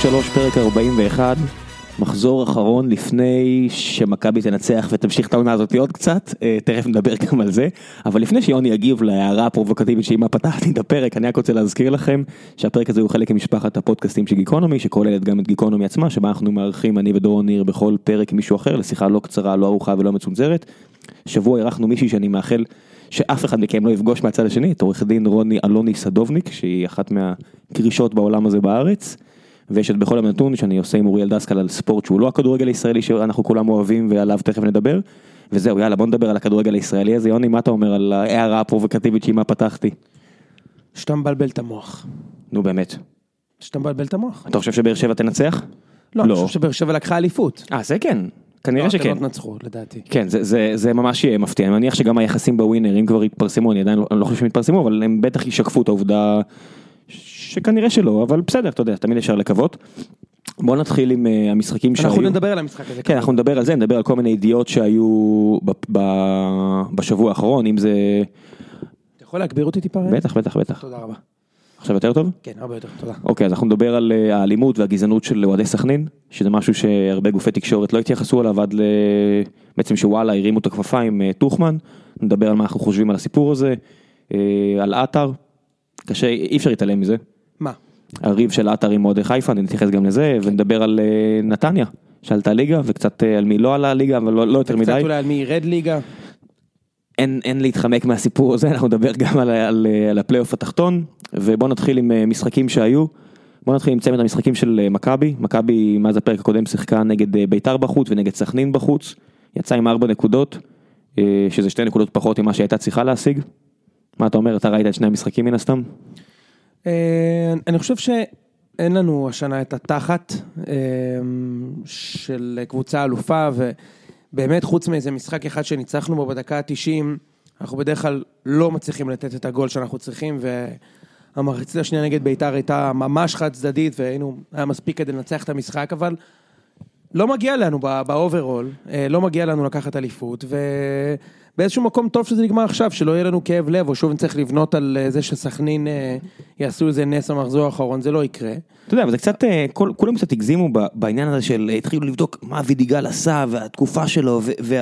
ציון שלוש, פרק 41, מחזור אחרון לפני שמכבי תנצח ותמשיך את העונה הזאת עוד קצת, אה, תכף נדבר גם על זה, אבל לפני שיוני יגיב להערה הפרובוקטיבית שעימה פתחתי את הפרק, אני רק רוצה להזכיר לכם שהפרק הזה הוא חלק ממשפחת הפודקאסטים של גיקונומי, שכוללת גם את גיקונומי עצמה, שבה אנחנו מארחים, אני ודורון ניר, בכל פרק מישהו אחר, לשיחה לא קצרה, לא ארוכה ולא מצונזרת. שבוע אירחנו מישהי שאני מאחל שאף אחד מכם לא יפגוש מהצד השני, את עורך דין רוני אלוני סדובניק, שהיא אחת מהקרישות בעולם הזה בארץ. ויש את בכל יום נתון שאני עושה עם אוריאל דסקל על ספורט שהוא לא הכדורגל הישראלי שאנחנו כולם אוהבים ועליו תכף נדבר. וזהו יאללה בוא נדבר על הכדורגל הישראלי הזה יוני מה אתה אומר על ההערה הפרובוקטיבית שעימה פתחתי. שאתה מבלבל את המוח. נו באמת. שאתה מבלבל את המוח. אתה חושב שבאר שבע תנצח? לא, אני חושב שבאר שבע לקחה אליפות. אה זה כן. כנראה לא, שכן. לא תנצחו לדעתי. כן זה, זה, זה ממש יהיה מפתיע אני מניח שגם היחסים בווינר אם כבר יתפרסמו אני עדיין לא, אני לא חושב שהם יתפרסמו אבל הם בטח ישקפו את העובדה שכנראה שלא אבל בסדר אתה יודע תמיד אפשר לקוות. בוא נתחיל עם uh, המשחקים שהיו. אנחנו נדבר על המשחק הזה. כן אנחנו נדבר על זה נדבר על כל מיני ידיעות שהיו בשבוע האחרון אם זה. אתה יכול להגביר אותי טיפה? בטח בטח בטח. תודה רבה. עכשיו יותר טוב? כן, הרבה יותר, תודה. אוקיי אז אנחנו נדבר על אה, האלימות והגזענות של אוהדי סכנין שזה משהו שהרבה גופי תקשורת לא התייחסו אליו עד ל... בעצם שוואלה הרימו את הכפפה עם אה, טוחמן נדבר על מה אנחנו חושבים על הסיפור הזה אה, על עטר קשה אי אפשר להתעלם מזה? הריב של עטר עם אוהדי חיפה נתייחס גם לזה ונדבר על אה, נתניה שעלתה ליגה וקצת אה, על מי לא עלה ליגה אבל לא, לא יותר מדי קצת אולי על מי ירד ליגה. אין, אין להתחמק מהסיפור הזה, אנחנו נדבר גם על, על, על הפלייאוף התחתון, ובואו נתחיל עם אה, משחקים שהיו. בואו נתחיל עם צמד המשחקים של אה, מכבי, מכבי מאז הפרק הקודם שיחקה נגד אה, ביתר בחוץ ונגד סכנין בחוץ, יצאה עם ארבע נקודות, שזה שתי נקודות פחות ממה שהייתה צריכה להשיג. מה אתה אומר, אתה ראית את שני המשחקים מן הסתם? אה, אני חושב שאין לנו השנה את התחת אה, של קבוצה אלופה, ובאמת חוץ מאיזה משחק אחד שניצחנו בו בדקה ה-90, אנחנו בדרך כלל לא מצליחים לתת את הגול שאנחנו צריכים, והמחצית השנייה נגד ביתר הייתה ממש חד צדדית, והיינו, היה מספיק כדי לנצח את המשחק, אבל לא מגיע לנו ב overall, אה, לא מגיע לנו לקחת אליפות, ובאיזשהו מקום טוב שזה נגמר עכשיו, שלא יהיה לנו כאב לב, או שוב נצטרך לבנות על אה, זה שסכנין אה, יעשו איזה נס במחזור האחרון, זה לא יקרה. אתה יודע, אבל זה קצת, כל, כולם קצת הגזימו בעניין הזה של התחילו לבדוק מה וידיגל עשה והתקופה שלו, ו... ו...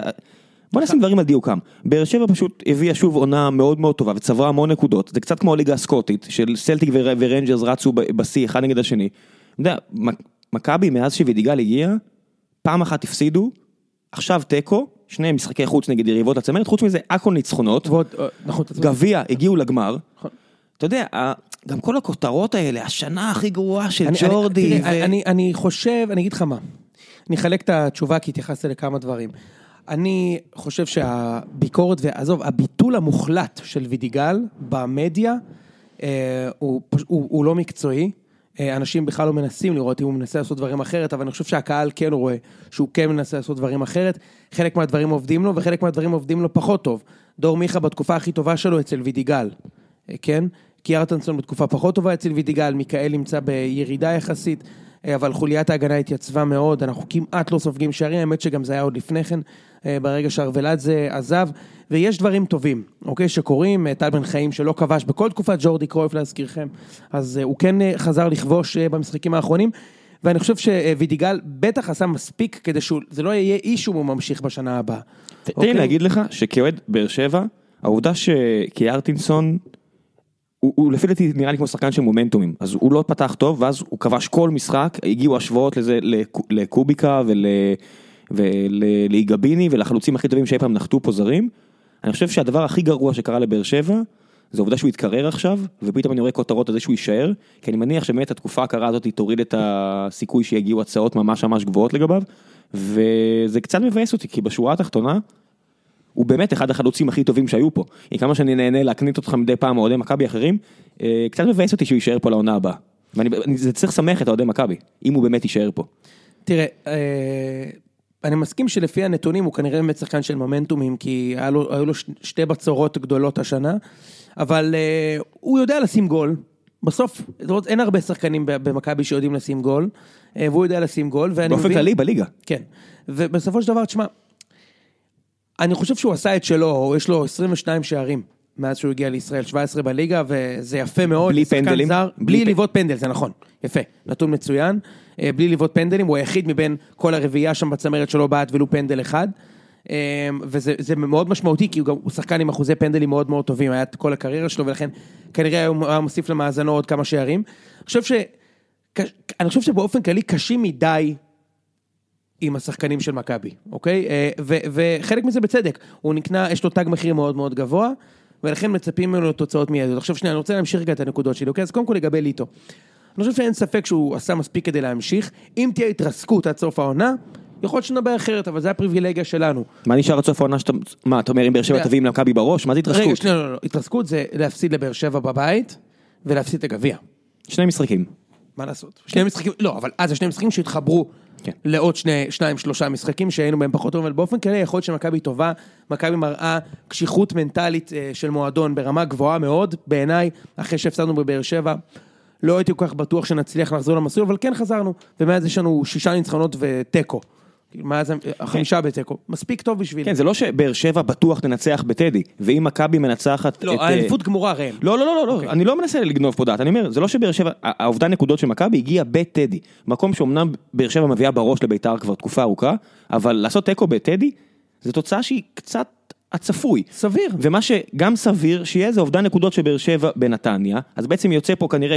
בוא נשים דברים על דיוקם, באר שבע פשוט הביאה שוב עונה מאוד מאוד טובה וצברה המון נקודות, זה קצת כמו הליגה הסקוטית של סלטיק ור- ורנג'רס רצו בשיא אחד נגד השני. אתה יודע, מכבי מאז שווידיגל הגיע, פעם אחת הפסידו, עכשיו תיקו, שני משחקי חוץ נגד יריבות לצמרת, חוץ מזה הכל ניצחונות, אה, נכון. גביע הגיעו לגמר, נכון. אתה יודע, גם כל הכותרות האלה, השנה הכי גרועה של אני- ג'ורדי, ו- אני, אני חושב, אני אגיד לך מה, אני אחלק את התשובה כי התייחסת לכמה דברים. אני חושב שהביקורת, ועזוב, הביטול המוחלט של וידיגל במדיה אה, הוא, פש- הוא, הוא לא מקצועי. אה, אנשים בכלל לא מנסים לראות אם הוא מנסה לעשות דברים אחרת, אבל אני חושב שהקהל כן רואה שהוא כן מנסה לעשות דברים אחרת. חלק מהדברים עובדים לו וחלק מהדברים עובדים לו פחות טוב. דור מיכה בתקופה הכי טובה שלו אצל וידיגל, אה, כן? קיארטנסון בתקופה פחות טובה אצל וידיגל, מיכאל נמצא בירידה יחסית, אבל חוליית ההגנה התייצבה מאוד, אנחנו כמעט לא סופגים שערים, האמת שגם זה היה עוד לפני כן, אה, ברגע שארוולדזה עזב, ויש דברים טובים, אוקיי, שקורים, אה, טל בן חיים שלא כבש בכל תקופת ג'ורדי קרויף להזכירכם, אז אה, הוא כן אה, חזר לכבוש אה, במשחקים האחרונים, ואני חושב שווידיגל בטח עשה מספיק כדי שזה לא יהיה אישו אם הוא ממשיך בשנה הבאה. תן אוקיי? לי להגיד לך שכאוהד באר שבע, העובדה שקיארטינסון, הוא, הוא לפי דעתי נראה לי כמו שחקן של מומנטומים, אז הוא לא פתח טוב, ואז הוא כבש כל משחק, הגיעו השוואות לזה לקו- לקוביקה ול, ולאיגביני ולחלוצים הכי טובים שאי פעם נחתו פה זרים. אני חושב שהדבר הכי גרוע שקרה לבאר שבע, זה העובדה שהוא יתקרר עכשיו, ופתאום אני רואה כותרות על זה שהוא יישאר, כי אני מניח שבאמת התקופה הקרה הזאת תוריד את הסיכוי שיגיעו הצעות ממש ממש גבוהות לגביו, וזה קצת מבאס אותי, כי בשורה התחתונה, הוא באמת אחד החלוצים הכי טובים שהיו פה. כמה שאני נהנה להקנית אותך מדי פעם אוהדי מכבי אחרים, אה, קצת מבאס אותי שהוא יישאר פה לעונה הבאה. ואני אני- זה צריך לשמח את אוהדי מכבי, אם הוא באמת יישאר פה. תראה, אה, אני מסכים שלפי הנתונים הוא כנראה באמת שחקן של מומנטומים, כי לו, היו לו שתי בצורות גדולות השנה, אבל אה, הוא יודע לשים גול. בסוף, אין הרבה שחקנים במכבי שיודעים לשים גול, והוא יודע לשים גול, ואני באופן כללי בליגה. כן, ובסופו של דבר, תשמע, אני חושב שהוא עשה את שלו, יש לו 22 שערים מאז שהוא הגיע לישראל, 17 בליגה, וזה יפה מאוד. בלי פנדלים? זר, בלי בלי לבעוט פנדל, זה נכון. יפה, נתון מצוין. אה, בלי לבעוט פנדלים, הוא היחיד מבין כל הרביעייה שם בצמרת שלא בעט ולו פנדל אחד. אה, וזה זה מאוד משמעותי, כי הוא גם הוא שחקן עם אחוזי פנדלים מאוד מאוד טובים, היה את כל הקריירה שלו, ולכן כנראה הוא היה מוסיף למאזנו עוד כמה שערים. אני חושב, ש... אני חושב שבאופן כללי קשים מדי עם השחקנים של מכבי, אוקיי? אה, וחלק מזה בצדק, הוא נקנה, יש לו תג מחיר מאוד מאוד גבוה, ולכן מצפים ממנו לתוצאות מיידיות. עכשיו שנייה, אני רוצה להמשיך רגע את הנקודות שלי, אוקיי? אז קודם כל לגבי ליטו. אני חושב שאין ספק שהוא עשה מספיק כדי להמשיך. אם תהיה התרסקות עד סוף העונה, יכול להיות שנדבר אחרת, אבל זה הפריבילגיה שלנו. מה נשאר עד סוף העונה שאתה... מה, אתה אומר אם באר שבע תביאים למכבי בראש? מה זה התרסקות? רגע, שנייה, לא, לא, התרסקות זה להפסיד לבאר שבע בבית, ולהפסיד את הגביע. שני משחקים. מה לעשות? שני משחקים, לא, אבל אז זה שני משחקים שהתחברו כן. לעוד שני, שניים, שלושה משחקים שהיינו בהם פחות טוב, אבל באופן כללי יכול להיות שמכבי טובה, מכבי מראה קשיחות מנטלית אה, של מועדון ברמה גבוהה מאוד, בעיניי, אחרי שהפסדנו בבאר שבע. לא הייתי כל כך בטוח שנצליח לחזור למסלול, אבל כן חזרנו, ומאז יש לנו שישה ניצחונות ותיקו. מאז החמישה בתיקו, מספיק טוב בשביל... כן, זה לא שבאר שבע בטוח תנצח בטדי, ואם מכבי מנצחת לא, את... האליפות גמורה ראם. לא, לא, לא, לא, אוקיי. אני לא מנסה לגנוב פה דעת, אני אומר, זה לא שבאר שבע, האובדן נקודות של מכבי הגיע בטדי, מקום שאומנם באר שבע מביאה בראש לביתר כבר תקופה ארוכה, אבל לעשות תיקו בטדי, זו תוצאה שהיא קצת הצפוי. סביר. ומה שגם סביר, שיהיה זה אובדן נקודות של באר שבע בנתניה, אז בעצם יוצא פה כנראה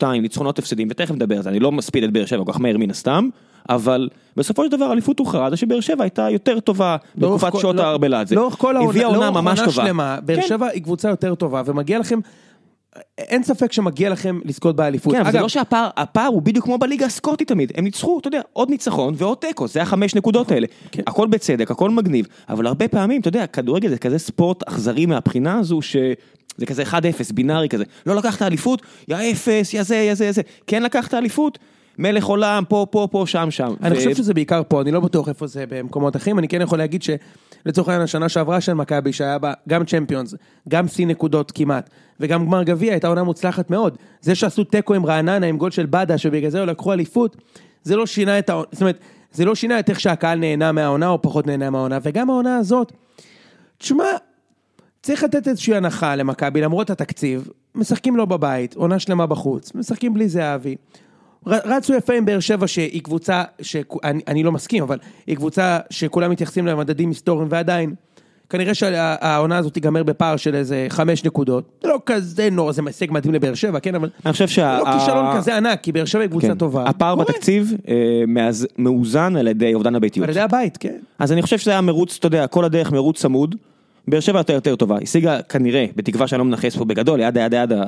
2-2 ניצחונות הפסדים, ותכף נדבר על זה, אני לא מספיד את באר שבע כל כך מהר מן הסתם, אבל בסופו של דבר אליפות הוכרע, זה שבאר שבע הייתה יותר טובה בתקופת שעות לא- הערבלת. לאורך כל העונה, הביאה עונה לאורך ממש טובה. באר כן. שבע היא קבוצה יותר טובה, ומגיע לכם, אין ספק שמגיע לכם לזכות באליפות. כן, אבל זה לא שהפער, הפער הוא בדיוק כמו בליגה הסקוטית תמיד, הם ניצחו, אתה יודע, עוד ניצחון ועוד תיקו, זה החמש נקודות האלה. כן. הכל בצדק, הכל מגניב, אבל הרבה פעמים, אתה יודע, כדורגל זה כזה ספורט אכזרי מהבחינה הזו, שזה כזה 1-0, בינארי כזה. לא לקחת אליפות, יא אפס, יא זה, יא זה, יא זה. כן לקחת אליפות, מלך עולם, פה, פה, פה, שם, שם. אני חושב שזה בעיקר פה, אני לא בטוח איפה זה במקומות אחרים, אני כן יכול להגיד שלצורך העניין השנה שעברה של מכבי, שהיה בה גם צ'מפיונס, גם שיא נקודות כמעט, וגם גמר גביע, הייתה עונה מוצלחת מאוד. זה שעשו תיקו עם רעננה, עם גול של בדה, שבגלל זה לקחו אליפות, זה לא שינה את העונה, זאת אומרת, זה לא שינה את איך שהקהל נהנה מהעונה או פחות נהנה מהעונה, וגם העונה הזאת, תשמע, צריך לתת איזושהי הנחה למכבי, למרות התקציב, משחקים לא בבית, עונה שלמה בחוץ, משחקים בלי זהבי. רצו יפה עם באר שבע שהיא קבוצה, שאני אני לא מסכים, אבל היא קבוצה שכולם מתייחסים למדדים היסטוריים ועדיין, כנראה שהעונה הזאת תיגמר בפער של איזה חמש נקודות. זה לא כזה נורא, זה הישג מדהים לבאר שבע, כן, אבל אני חושב זה שה... לא כישלון כזה ענק, כי באר שבע היא קבוצה כן. טובה. הפער. בתקציב אה, מאוזן על ידי אובדן הביתיות. על ידי הבית, כן. אז אני חושב שזה היה מרוץ, אתה יודע, כל הדרך מרוץ צמוד. באר שבע יותר יותר טובה, השיגה כנראה, בתקווה שאני לא מנכס פה בגדול, ידה ידה ידה,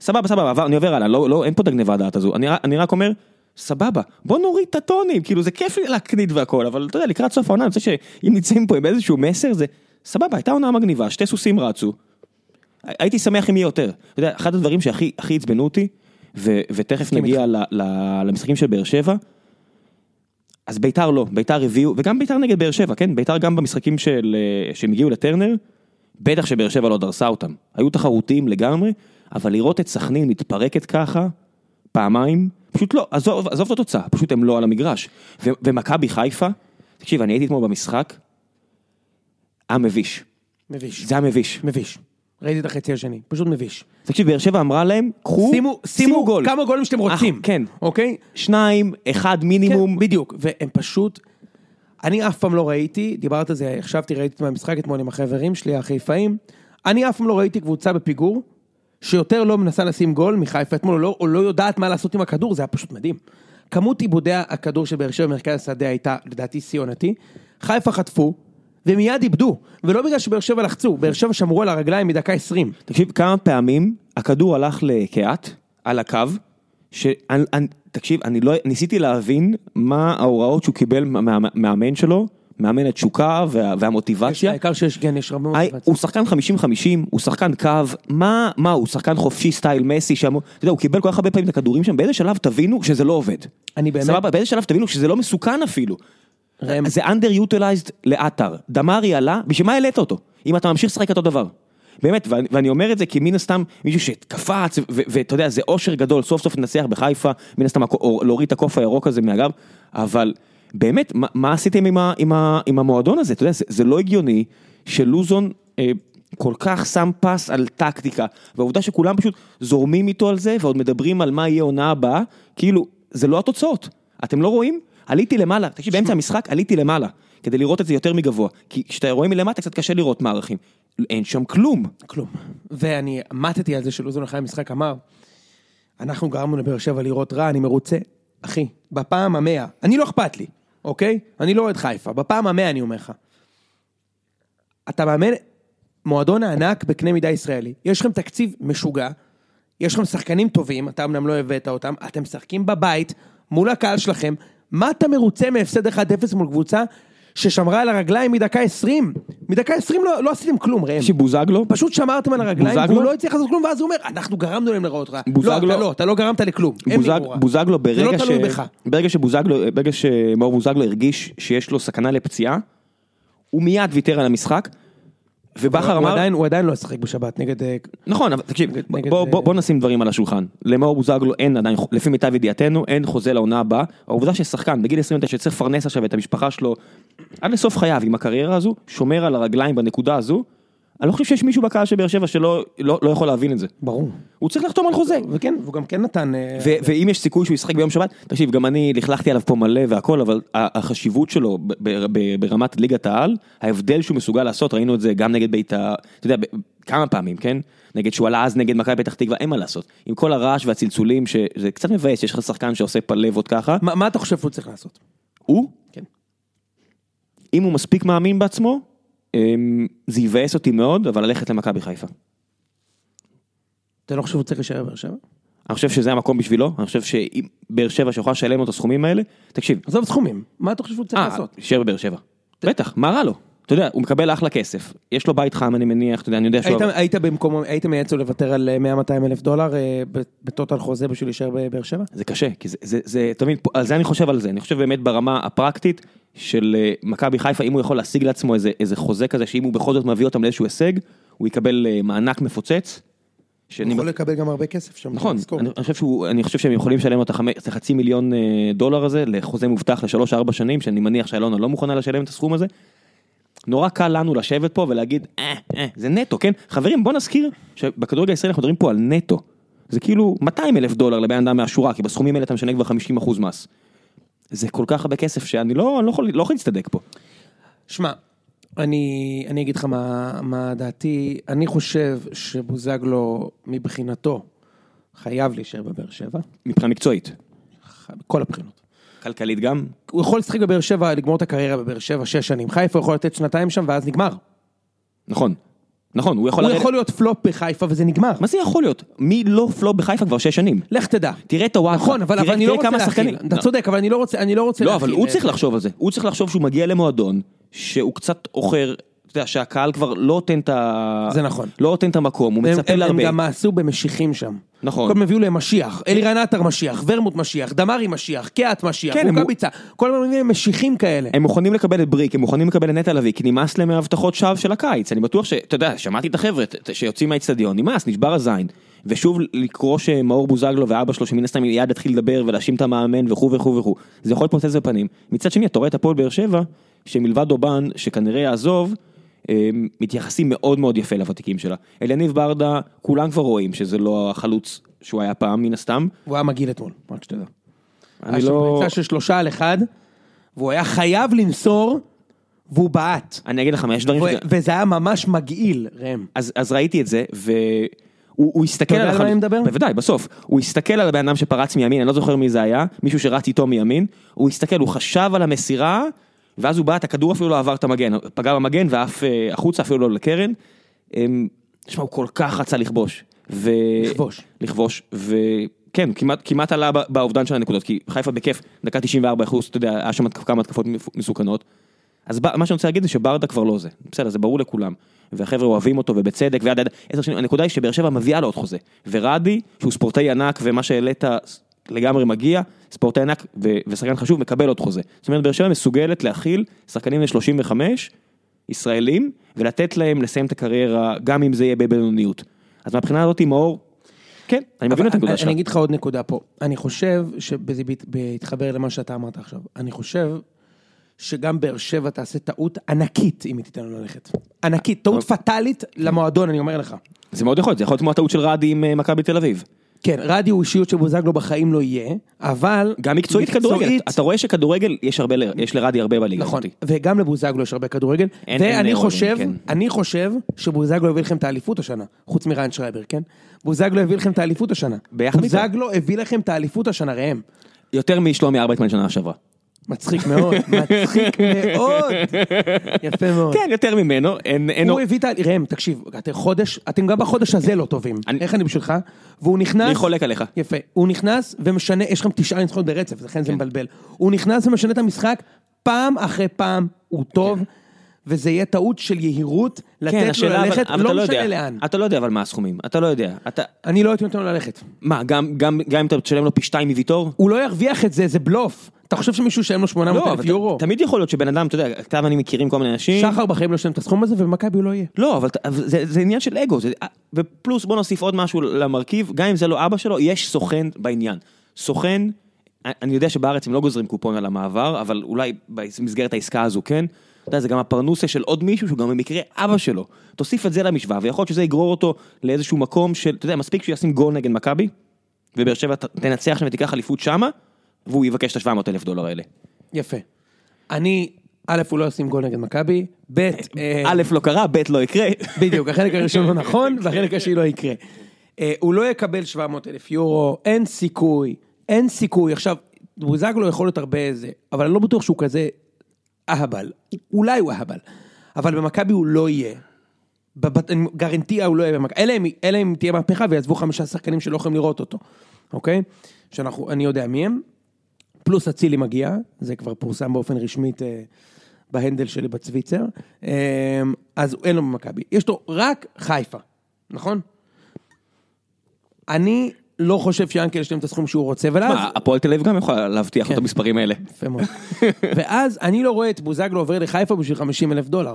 סבבה סבבה, אני עובר הלאה, לא, לא, אין פה את הגניבה הדעת הזו, אני, רק- אני רק אומר, סבבה, בוא נוריד את הטונים, כאילו זה כיף לי להקניט והכל, אבל אתה יודע, לקראת סוף העונה, אני חושב שאם נצאים פה עם איזשהו מסר, זה סבבה, הייתה עונה מגניבה, שתי סוסים רצו, הייתי שמח אם יהיה יותר, אתה יודע, אחד הדברים שהכי הכי עצבנו אותי, ותכף נגיע ל, ל, למשחקים של באר שבע, אז ביתר לא, ביתר הביאו, וגם ביתר נגד באר שבע, כן? ביתר גם במשחקים של, אה, שהם הגיעו לטרנר, בטח שבאר שבע לא דרסה אותם. היו תחרותיים לגמרי, אבל לראות את סכנין מתפרקת ככה, פעמיים, פשוט לא, עזוב, עזוב את התוצאה, פשוט הם לא על המגרש. ו- ומכבי חיפה, תקשיב, אני הייתי אתמול במשחק, היה מביש. מביש. זה היה מביש. מביש. ראיתי את החצי השני, פשוט מביש. תקשיב, באר שבע אמרה להם, קחו, שימו, שימו גול. כמה גולים שאתם רוצים. אה, כן. אוקיי? שניים, אחד מינימום. כן, בדיוק, והם פשוט, אני אף פעם לא ראיתי, דיברת על זה, ישבתי, ראיתי את המשחק אתמול עם החברים שלי, החיפאים, אני אף פעם לא ראיתי קבוצה בפיגור, שיותר לא מנסה לשים גול מחיפה אתמול, או לא, או לא יודעת מה לעשות עם הכדור, זה היה פשוט מדהים. כמות עיבודי הכדור של באר שבע במרכז השדה הייתה, לדעתי, שיא. חיפה חטפו, ומיד איבדו, ולא בגלל שבאר שבע לחצו, באר שבע שמרו על הרגליים מדקה 20. תקשיב, כמה פעמים הכדור הלך לקהת, על הקו, שאני, אני, תקשיב, אני לא, ניסיתי להבין מה ההוראות שהוא קיבל מה- מה- מהמאמן שלו, מאמן התשוקה וה, והמוטיבציה. העיקר שיש, כן, יש הרבה מוטיבציה. הוא שחקן 50-50, הוא שחקן קו, מה, מה, הוא שחקן חופשי סטייל מסי שם, אתה יודע, הוא קיבל כל כך הרבה פעמים את הכדורים שם, באיזה שלב תבינו שזה לא עובד. אני באמת- סבבה, באיזה שלב תבינו שזה לא מסוכן אפילו. ראם- זה under utilized לאתר. דמרי עלה, בשביל מה העלית אותו? אם אתה ממשיך לשחק אותו דבר. באמת, ואני, ואני אומר את זה כי מן הסתם מישהו שקפץ, ואתה יודע, זה אושר גדול, סוף סוף לנצח בחיפה, מן הסתם להוריד את הקוף הירוק הזה מהגב, אבל באמת, מה, מה עשיתם עם, ה, עם, ה, עם המועדון הזה? אתה יודע, זה, זה לא הגיוני שלוזון, אה, כל כך שם פס על טקטיקה, והעובדה שכולם פשוט זורמים איתו על זה, ועוד מדברים על מה יהיה עונה הבאה, כאילו, זה לא התוצאות. אתם לא רואים? עליתי למעלה, תקשיב, באמצע המשחק עליתי למעלה, כדי לראות את זה יותר מגבוה. כי כשאתה רואה מלמטה קצת קשה לראות מערכים. אין שם כלום. כלום. ואני עמדתי על זה שלוזון אחרי המשחק אמר, אנחנו גרמנו לבאר שבע לראות רע, אני מרוצה. אחי, בפעם המאה, אני לא אכפת לי, אוקיי? אני לא אוהד חיפה, בפעם המאה אני אומר לך. אתה מאמן מועדון הענק בקנה מידה ישראלי, יש לכם תקציב משוגע, יש לכם שחקנים טובים, אתה אמנם לא הבאת אותם, אתם משחקים בבית, מול הקהל שלכם, מה אתה מרוצה מהפסד 1-0 מול קבוצה ששמרה על הרגליים מדקה 20? מדקה 20 לא, לא עשיתם כלום, ראם. שבוזגלו, פשוט שמרתם על הרגליים, בוזגלו? והוא לא הצליח לעשות כלום, ואז הוא אומר, אנחנו גרמנו להם לראות רע. בוזגלו- לא, אתה לא, אתה לא גרמת לכלום. בוזג. בוזגלו ברגע זה לא בך. ברגע שבוזגלו, ברגע שמאור בוזגלו הרגיש שיש לו סכנה לפציעה, הוא מיד ויתר על המשחק, ובכר אמר, עדיין- הוא עדיין לא ישחק בשבת נגד... אה, נכון, אבל תקשיב, נגד- בוא, בוא, בוא נשים דברים על השולחן. למאור בוזגלו אין עדיין, לפי מיטב ידיעתנו, אין חוזה לעונה הבאה. העובדה ששחקן בגיל 29 שצריך לפרנס עכשיו את המשפחה שלו עד לסוף חייו עם הקריירה הזו, שומר על הרגליים בנקודה הזו, אני לא חושב שיש מישהו בקהל של באר שבע שלא לא, לא יכול להבין את זה. ברור. הוא צריך לחתום על חוזה. וכן, והוא גם כן נתן... אה, ו- ואם יש סיכוי שהוא ישחק ביום שבת, תקשיב, גם אני לכלכתי עליו פה מלא והכל, אבל החשיבות שלו ברמת ליגת העל, ההבדל שהוא מסוגל לעשות, ראינו את זה גם נגד בית"ר, אתה יודע, כמה פעמים, כן? נגד שהוא עלה אז נגד מכבי פתח תקווה, אין מה לעשות. עם כל הרעש והצלצולים, שזה קצת מבאס, יש לך שחקן שעושה פלבות ככה, מה מה אתה חושב שהוא צריך לעשות? הוא, כן. אם הוא מספיק מאמין בעצמו, זה יבאס אותי מאוד, אבל ללכת למכבי חיפה. אתה לא חושב שהוא צריך להישאר בבאר שבע? אני חושב שזה המקום בשבילו, אני חושב שאם באר שבע שיכולה לשלם לו את הסכומים האלה, תקשיב, עזוב סכומים, מה אתה חושב שהוא צריך אה, לעשות? יישאר בבאר שבע. בטח, מה רע לו? אתה יודע, הוא מקבל אחלה כסף. יש לו בית חם, אני מניח, אתה יודע, אני יודע שהוא... היית- היית במקום, היית מייעץ לו לוותר על 100-200 אלף דולר אה, בטוטל חוזה בשביל להישאר בבאר שבע? זה קשה, כי זה, זה, זה, אתה מבין, פה- על זה אני חושב על זה. אני חושב באמת ברמה הפרקטית של אה, מכבי חיפה, אם הוא יכול להשיג לעצמו איזה, איזה חוזה כזה, שאם הוא בכל זאת מביא אותם לאיזשהו הישג, הוא יקבל אה, מענק מפוצץ. שאני יכול לקבל גם הרבה כסף שם. נכון. אני אני חושב שהוא, אני חושב שהם יכולים לשלם לו את החצי מיליון אה, דולר הזה לחוזה מובטח לשלוש ארבע שנים, שאני מניח שאלונה לא מוכנה לשלם את הסכום הזה. נורא קל לנו לשבת פה ולהגיד, אה, אה, זה נטו, כן? חברים, בוא נזכיר שבכדורגל הישראלי אנחנו מדברים פה על נטו. זה כאילו 200 אלף דולר לבן אדם מהשורה, כי בסכומים האלה אתה משנה כבר 50 אחוז מס. זה כל כך הרבה כסף שאני לא, לא יכול, לא יכול להצטדק פה. שמע, אני, אני אגיד לך מה, מה דעתי, אני חושב שבוזגלו מבחינתו חייב להישאר בבאר שבע, מבחינה מקצועית. בכל הבחינות. כלכלית גם. הוא יכול לשחק בבאר שבע, לגמור את הקריירה בבאר שבע שש שנים, חיפה יכול לתת שנתיים שם ואז נגמר. נכון. נכון, הוא יכול... הוא לרדת- יכול להיות פלופ בחיפה וזה נגמר. מה זה יכול להיות? מי לא פלופ בחיפה כבר שש שנים? לך תדע. תראה את הוואטסאפ. נכון, אבל אני לא רוצה להכיל. אתה צודק, אבל אני לא רוצה אני לא רוצה לא, להכיל. אבל הוא צריך לחשוב על זה. הוא צריך לחשוב שהוא מגיע למועדון, שהוא קצת עוכר, אתה יודע, שהקהל כבר לא נותן את ה... זה נכון. לא נותן את המקום, הוא הם- מצפה הם- הם להרבה. גם מעשו במשיחים שם. נכון. כל הזמן הביאו להם משיח, אלירן עטר משיח, ורמוט משיח, דמרי משיח, קיאט משיח, כן, הם- רוקאביצה, כל הזמן מביאים משיחים כאלה. הם מוכנים לקבל את בריק, הם מוכנים לקבל את נטע לביא, כי נמאס להם מהבטחות שווא של הקיץ. אני בטוח ש... אתה יודע, שמעתי את החבר'ה שיוצאים מהאיצטדיון, נמאס, נשבר הזין. ושוב לקרוא שמאור בוזגלו ואבא שלו שמן הסתם מיד יתחיל לדבר ולהאשים את המאמן וכו' וכו' וכו'. זה יכול להתפוצץ בפנים. מצד שני, אתה רואה את הפועל באר שבע, שמלבד אובן, שכנראה יעזוב, הם מתייחסים מאוד מאוד יפה לוותיקים שלה. אליניב ברדה, כולם כבר רואים שזה לא החלוץ שהוא היה פעם, מן הסתם. הוא היה מגעיל אתמול, רק שתדע. אני היה שם לא... ריצה של שלושה על אחד, והוא היה חייב למסור, והוא בעט. אני אגיד לך מה, יש דברים... ו- ש- וזה היה ממש מגעיל, ראם. אז, אז ראיתי את זה, והוא הוא הסתכל אתה יודע על מה החלוץ- אני מדבר? בוודאי, בסוף. הוא הסתכל על הבן אדם שפרץ מימין, אני לא זוכר מי זה היה, מישהו שרץ איתו מימין, הוא הסתכל, הוא חשב על המסירה, ואז הוא בעט, הכדור אפילו לא עבר את המגן, פגע במגן ועף אה, החוצה, אפילו לא לקרן. אמ, תשמע, הוא כל כך רצה לכבוש. ו... לכבוש. לכבוש, וכן, כמעט, כמעט עלה באובדן של הנקודות, כי חיפה בכיף, דקה 94 אחוז, אתה יודע, היה שם כמה התקפות מסוכנות. אז מה שאני רוצה להגיד זה שברדה כבר לא זה, בסדר, זה ברור לכולם. והחבר'ה אוהבים אותו ובצדק, ועד עד עשר שנים, הנקודה היא שבאר שבע מביאה לו עוד חוזה. ורדי, שהוא ספורטאי ענק, ומה שהעלית לגמרי מגיע, ספורטאי ענק ו- ושחקן חשוב, מקבל עוד חוזה. זאת אומרת, באר שבע מסוגלת להכיל שחקנים ל-35, ישראלים, ולתת להם לסיים את הקריירה, גם אם זה יהיה בבינוניות. אז מהבחינה הזאת, מאור, כן, אני מבין את הנקודה שלך. אני אגיד לך עוד נקודה פה. אני חושב, שזה בהתחבר למה שאתה אמרת עכשיו, אני חושב שגם באר שבע תעשה טעות ענקית אם היא תיתן לו ללכת. ענקית, טעות פטאלית למועדון, אני אומר לך. זה מאוד יכול להיות, זה יכול להיות כמו הטעות של רדי עם אה, מכבי תל אביב. כן, רדי הוא אישיות שבוזגלו בחיים לא יהיה, אבל... גם מקצועית כדורגל, אתה רואה שכדורגל יש הרבה, יש לרדי הרבה בליגה נכון. וגם לבוזגלו יש הרבה כדורגל, ואני חושב, כן. אני חושב שבוזגלו הביא לכם את האליפות השנה, חוץ מריין שרייבר, כן? בוזגלו הביא לכם את האליפות השנה. ביחד איתו. בוזגלו הביא לכם את האליפות השנה, ראם. יותר משלומי ארבייטמן שנה שעברה. מצחיק מאוד, מצחיק מאוד. יפה מאוד. כן, יותר ממנו, אין, אין, הוא הביא את ה... ראם, תקשיב, אתם חודש, אתם גם בחודש הזה לא טובים. אני- איך אני בשבילך? והוא נכנס... אני חולק עליך. יפה. הוא נכנס ומשנה, יש לכם תשעה ניצחונות ברצף, לכן כן. זה מבלבל. הוא נכנס ומשנה את המשחק פעם אחרי פעם, הוא טוב, וזה יהיה טעות של יהירות, לתת לו כן, השאלה, אבל, ללכת, אבל לא לא משנה לאן. אתה לא יודע אבל מה הסכומים, אתה לא יודע, אתה, אני לא הייתי נותן לו ללכת. מה, גם, גם, גם אם אתה תשלם לו פי שתיים מוויטור? הוא לא ירוויח את זה, זה בלוף. אתה חושב שמישהו ישלם לו 800 לא, אלף יורו? תמיד יכול להיות שבן אדם, אתה יודע, אתה ואני מכירים כל מיני אנשים, שחר בחיים לא ישלם את הסכום הזה, ובמכבי הוא לא יהיה. לא, אבל זה, זה עניין של אגו, זה, ופלוס בוא נוסיף עוד משהו למרכיב, גם אם זה לא אבא שלו, יש סוכן בעניין. סוכן, אני יודע שבארץ הם לא גוזרים קופון על המעבר, אבל אולי במסגרת העסקה הזו כן, יודע, זה גם הפרנוסה של עוד מישהו שהוא גם במקרה אבא שלו. תוסיף את זה למשוואה, ויכול להיות שזה יגרור אותו לאיזשהו מקום של, אתה יודע, מספיק שהוא ישים גול נגד מכבי, ובאר שבע תנצח שם ותיקח אליפות שמה, והוא יבקש את ה-700 אלף דולר האלה. יפה. אני, א', הוא לא ישים גול נגד מכבי, ב', אה, א', לא קרה, ב', לא יקרה. בדיוק, החלק הראשון לא נכון, והחלק השני לא יקרה. אה, הוא לא יקבל 700 אלף יורו, אין סיכוי, אין סיכוי. עכשיו, בוזגלו יכול להיות הרבה זה, אבל אני לא בטוח שהוא כזה אהבל. אולי הוא אהבל, אבל במכבי הוא לא יהיה. בבת- גרנטיה הוא לא יהיה במכבי, אלא אלא אם תהיה מהפכה ויעזבו חמישה שחקנים שלא יכולים לראות אותו, אוקיי? שאנחנו, אני יודע מי הם. פלוס אצילי מגיע, זה כבר פורסם באופן רשמית אה, בהנדל שלי בצוויצר, אה, אז אין לו במכבי. יש לו רק חיפה, נכון? אני לא חושב שיאנקל ישלם את הסכום שהוא רוצה, ואז... מה, הפועל תל אביב גם יכולה להבטיח כן. את המספרים האלה. יפה מאוד. ואז אני לא רואה את בוזגלו עובר לחיפה בשביל 50 אלף דולר.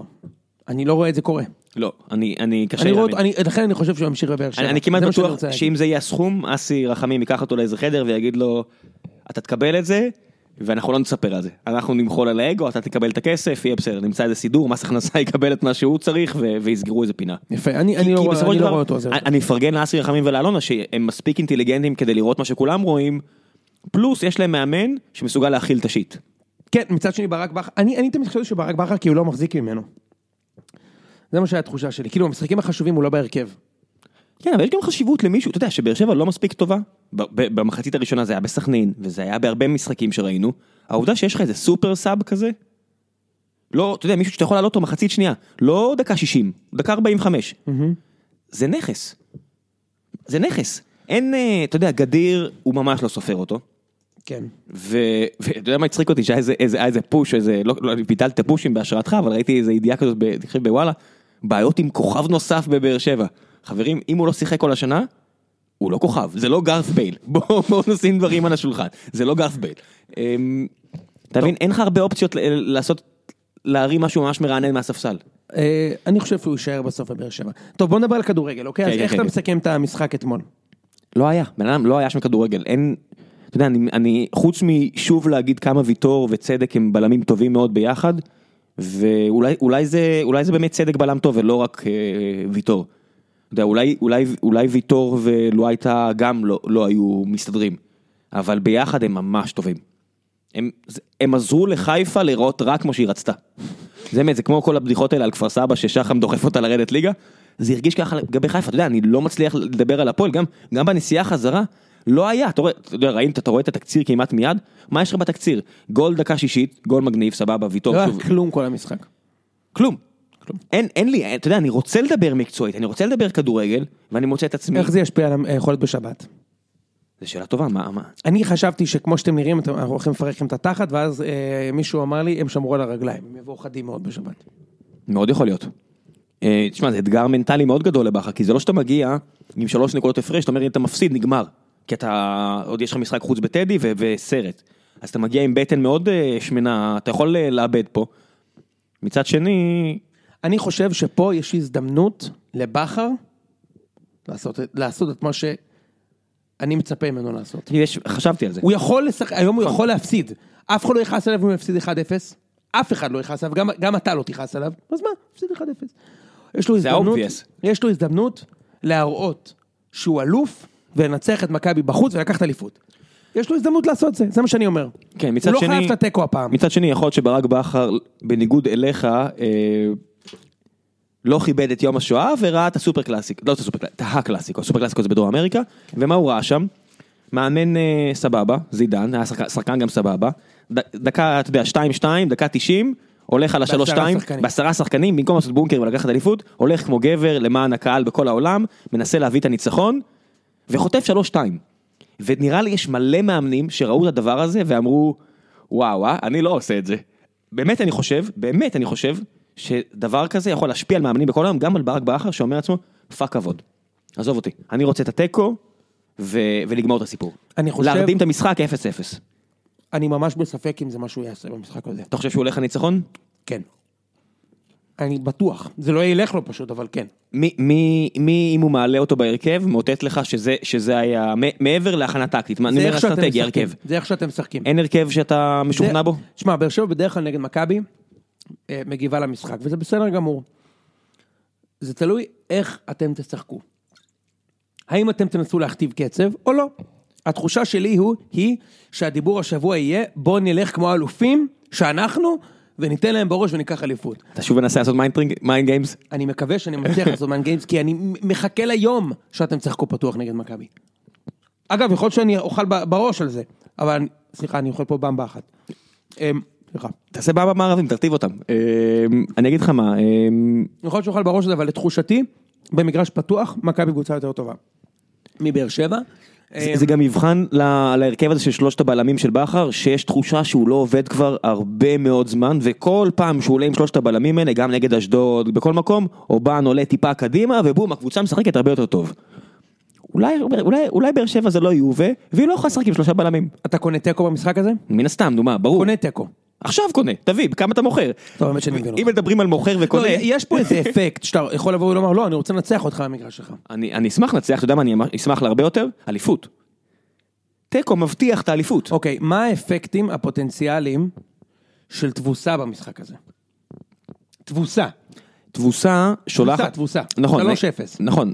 אני לא רואה את זה קורה. לא, אני, אני קשה להאמין. לכן אני חושב שהוא ימשיך בבאר שבע. אני, כמעט בטוח. שאם זה יהיה הסכום, אסי רחמים ייקח אותו לאיזה חדר ויגיד לו, אתה תקבל את זה, ואנחנו לא נספר על זה. אנחנו נמחול על האגו, אתה תקבל את הכסף, יהיה בסדר, נמצא איזה סידור, מס הכנסה יקבל את מה שהוא צריך, ו- ויסגרו איזה פינה. יפה, אני אני לא כי בסופו אני של לא דבר, רואה אותו עוזר. אני- מפרגן לאסי רחמים ולאלונה, שהם מספיק אינטליגנטים כדי לראות מה שכולם רואים, פלוס יש להם מאמן שמסוגל להכיל את השיט. כן, מצד שני ברק בכר, אני אני תמיד חשבתי שברק בכר כי הוא לא מחזיק ממנו. זה מה שהיה התחושה שלי, כאילו המשחקים החשובים הוא לא בהרכב. כן, אבל יש גם חשיבות למישהו, אתה יודע, שבאר שבע לא מספיק טובה. במחצית הראשונה זה היה בסכנין, וזה היה בהרבה משחקים שראינו. העובדה שיש לך איזה סופר סאב כזה, לא, אתה יודע, מישהו שאתה יכול לעלות אותו מחצית שנייה, לא דקה 60, דקה 45. זה נכס. זה נכס. אין, אה, אתה יודע, גדיר, הוא ממש לא סופר אותו. כן. ואתה יודע מה הצחיק אותי שהיה איזה, איזה, פוש, איזה, לא, לא, ביטלתי את הפושים בהשראתך, אבל ראיתי איזה ידיעה כזאת, אני חושב בוואלה, בעיות עם כוכב נוסף בבאר שבע. חברים, אם הוא לא שיחק כל השנה, הוא לא כוכב, זה לא גארת בייל. בואו בוא נשים דברים על השולחן, זה לא גארת בייל. אמ, אתה מבין, אין לך הרבה אופציות לעשות, להרים משהו ממש מרענן מהספסל. אה, אני חושב שהוא יישאר בסוף בבאר שבע. טוב, בוא נדבר על כדורגל, אוקיי? כן, אז כן, איך כן, אתה כן. מסכם את המשחק אתמול? לא היה, בן אדם לא היה שם כדורגל, אין, אתה יודע, אני, אני חוץ משוב להגיד כמה ויטור וצדק הם בלמים טובים מאוד ביחד, ואולי אולי זה, אולי זה באמת צדק בלם טוב ולא רק אה, ויטור. אתה יודע, אולי, אולי, אולי ויטור ולו הייתה גם לא, לא היו מסתדרים, אבל ביחד הם ממש טובים. הם, הם עזרו לחיפה לראות רק כמו שהיא רצתה. זה באמת, זה כמו כל הבדיחות האלה על כפר סבא ששחם דוחף אותה לרדת ליגה, זה הרגיש ככה לגבי חיפה, אתה יודע, אני לא מצליח לדבר על הפועל, גם, גם בנסיעה חזרה, לא היה, אתה רואה, אתה יודע, ראית, אתה רואה את התקציר כמעט מיד, מה יש לך בתקציר? גול דקה שישית, גול מגניב, סבבה, ויטור, לא היה שוב, כלום כל המשחק. כלום. אין, אין לי, אתה יודע, אני רוצה לדבר מקצועית, אני רוצה לדבר כדורגל, ואני מוצא את עצמי, איך זה ישפיע על היכולת בשבת? זו שאלה טובה, מה, מה, אני חשבתי שכמו שאתם נראים, אתם- אנחנו הולכים לפרק לכם את התחת, ואז אה, מישהו אמר לי, הם שמרו על הרגליים, הם יבואו חדים מאוד בשבת. מאוד יכול להיות. אה, תשמע, זה אתגר מנטלי מאוד גדול לבכר, כי זה לא שאתה מגיע עם שלוש נקודות הפרש, אתה אומר, אם אתה מפסיד, נגמר. כי אתה, עוד יש לך משחק חוץ בטדי ו- וסרט. אז אתה מגיע עם בטן מאוד אה, שמנה, אתה יכול אה, לאבד פה. מצד שני, אני חושב שפה יש הזדמנות לבכר לעשות, לעשות את מה שאני מצפה ממנו לעשות. יש, חשבתי על זה. הוא יכול לשחק, היום הוא יכול להפסיד. אף אחד לא יכעס עליו אם הוא יפסיד 1-0. אף אחד לא יכעס עליו, גם, גם אתה לא תכעס עליו, אז מה, הפסיד 1-0. יש לו הזדמנות. יש לו הזדמנות להראות שהוא אלוף ולנצח את מכבי בחוץ ולקחת אליפות. יש לו הזדמנות לעשות את זה, זה מה שאני אומר. כן, מצד הוא שני... לא חייב את התיקו הפעם. מצד שני, יכול להיות שברק בכר, בניגוד אליך, אה, לא כיבד את יום השואה וראה את הסופר קלאסיק, לא את הסופר קלאסיק, את הקלאסיקו, הסופר קלאסיקו זה בדרום אמריקה, ומה הוא ראה שם? מאמן אה, סבבה, זידן, היה שחקן, שחקן גם סבבה, ד, דקה, אתה יודע, 2-2, דקה 90, הולך על בעשרה ה-3-2, שחקנים. בעשרה שחקנים, במקום לעשות בונקר ולקחת אליפות, הולך כמו גבר למען הקהל בכל העולם, מנסה להביא את הניצחון, וחוטף 3-2. ונראה לי יש מלא מאמנים שראו את הדבר הזה ואמרו, וואו, אה, אני לא עושה את זה. באמת אני חושב, באמת אני חושב, שדבר כזה יכול להשפיע על מאמנים בכל העולם, גם על ברק בכר שאומר לעצמו, fuck כבוד. עזוב אותי, אני רוצה את התיקו ו- ולגמור את הסיפור. אני חושב- להרדים את המשחק 0-0. אני ממש בספק אם זה מה שהוא יעשה במשחק הזה. אתה חושב שהוא הולך לניצחון? כן. אני בטוח, זה לא ילך לו פשוט, אבל כן. מי, מי, מי אם הוא מעלה אותו בהרכב, מאותת לך שזה, שזה היה מעבר להכנה טקטית, אני אומר אסטרטגיה. הרכב. זה איך שאתם משחקים. אין הרכב שאתה משוכנע זה- בו? תשמע, באר שבע בדרך כלל נגד מכבי מגיבה למשחק, וזה בסדר גמור. זה תלוי איך אתם תשחקו. האם אתם תנסו להכתיב קצב או לא. התחושה שלי הוא, היא שהדיבור השבוע יהיה, בואו נלך כמו אלופים, שאנחנו, וניתן להם בראש וניקח אליפות. אתה שוב מנסה לעשות mind games? אני מקווה שאני מצליח לעשות mind games, כי אני מחכה ליום שאתם תשחקו פתוח נגד מכבי. אגב, יכול להיות שאני אוכל בראש על זה, אבל סליחה, אני אוכל פה במבה אחת. סליחה. תעשה באבא מערבים, תרטיב אותם. אמ, אני אגיד לך מה, אמ, יכול להיות שאוכל בראש על זה, אבל לתחושתי, במגרש פתוח, מכבי קבוצה יותר טובה. מבאר שבע. זה- אמ, גם מבחן להרכב הזה של שלושת הבלמים של בכר, שיש תחושה שהוא לא עובד כבר הרבה מאוד זמן, וכל פעם שהוא עולה עם שלושת הבלמים האלה, גם נגד אשדוד, בכל מקום, אובן עולה טיפה קדימה, ובום, הקבוצה משחקת הרבה יותר טוב. אולי, אולי, אולי באר שבע זה לא יובה, והיא לא יכולה לשחק עם שלושה בלמים. אתה קונה תיקו במשחק הזה? מן הסתם, נו מה, ברור. קונה תיקו. עכשיו קונה, תביא, בכמה אתה מוכר. טוב, האמת שאני מבין אותך. אם מדברים על מוכר וקונה, לא, יש פה איזה אפקט שאתה יכול לבוא ולומר, לא, אני רוצה לנצח אותך במגרש שלך. אני, אשמח לנצח, אתה יודע מה, אני אשמח להרבה יותר? אליפות. תיקו מבטיח את האליפות. אוקיי, מה האפקטים הפוטנציאליים של תבוסה במשחק הזה? תבוסה. תבוסה שולחת... תבוסה, נכון. 3-0. נכון.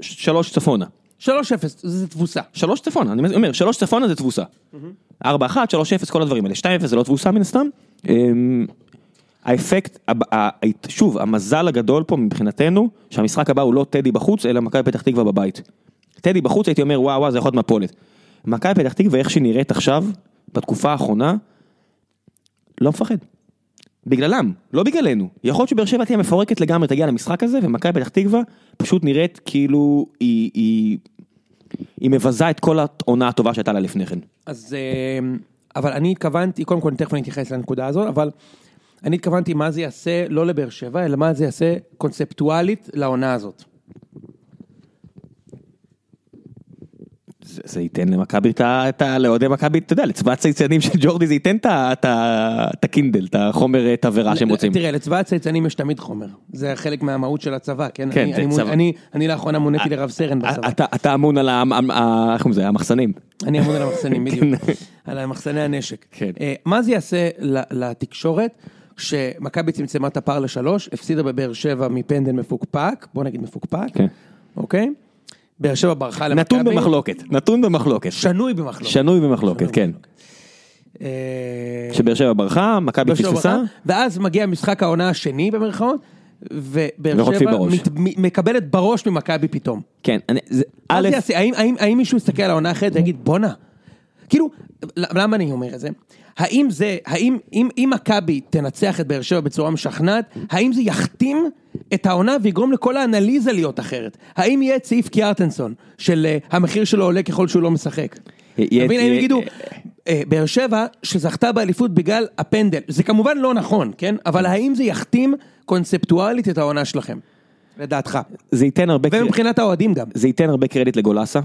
ש- שלוש צפונה. 3-0, זה תבוסה. שלוש צפונה, אני אומר, שלוש צפונה זה תבוסה. ארבע אחת, שלוש אפס, כל הדברים האלה. שתיים אפס זה לא תבוסה מן הסתם. אמ, האפקט, שוב, המזל הגדול פה מבחינתנו, שהמשחק הבא הוא לא טדי בחוץ, אלא מכבי פתח תקווה בבית. טדי בחוץ הייתי אומר וואו וואו זה יכול להיות מפולת. מכבי פתח תקווה איך שהיא נראית עכשיו, בתקופה האחרונה, לא מפחד. בגללם, לא בגללנו. יכול להיות שבאר שבע תהיה מפורקת לגמרי, תגיע למשחק הזה, ומכבי פתח תקווה פשוט נראית כאילו היא, היא, היא מבזה את כל העונה הטובה שהייתה לה לפני כן. אז, אה, אבל אני התכוונתי, קודם כל תכף אני אתייחס לנקודה הזאת, אבל אני התכוונתי מה זה יעשה לא לבאר שבע, אלא מה זה יעשה קונספטואלית לעונה הזאת. זה, ייתן למכבי את ה... לאוהדי מכבי, אתה יודע, לצבא הצייצנים של ג'ורדי זה ייתן את הקינדל, את החומר תבערה שהם רוצים. תראה, לצבא הצייצנים יש תמיד חומר. זה חלק מהמהות של הצבא, כן? כן, זה צבא. אני, לאחרונה מוניתי לרב סרן בצבא. אתה, אמון על? המחסנים. אני אמון על המחסנים, בדיוק. כן. על מחסני הנשק. כן. אה, מה זה יעשה לתקשורת כשמכבי צמצמה את הפער לשלוש, הפסידה בבאר שבע מפנדל מפוקפק, בוא נגיד מפוקפק, כן. אוקיי? באר שבע ברחה למכבי. נתון במחלוקת, נתון במחלוקת. שנוי במחלוקת. שנוי במחלוקת, כן. שבאר שבע ברחה, מכבי פספסה. ואז מגיע משחק העונה השני במרכאות, ובאר שבע. מת- מקבלת בראש ממכבי פתאום. כן, אני- זה- א'? האם, האם, האם מישהו יסתכל על העונה אחרת ויגיד בואנה, כאילו, למה אני אומר את זה? האם זה, האם, אם, אם מכבי תנצח את באר שבע בצורה משכנעת, האם זה יכתים את העונה ויגרום לכל האנליזה להיות אחרת? האם יהיה את סעיף קיארטנסון, של אה, המחיר שלו עולה ככל שהוא לא משחק? אתה מבין, יהיה- יגידו, אה, באר שבע שזכתה באליפות בגלל הפנדל, זה כמובן לא נכון, כן? אבל האם זה יכתים קונספטואלית את העונה שלכם? לדעתך. זה ייתן הרבה קרדיט. ומבחינת האוהדים גם. זה ייתן הרבה קרדיט לגולסה,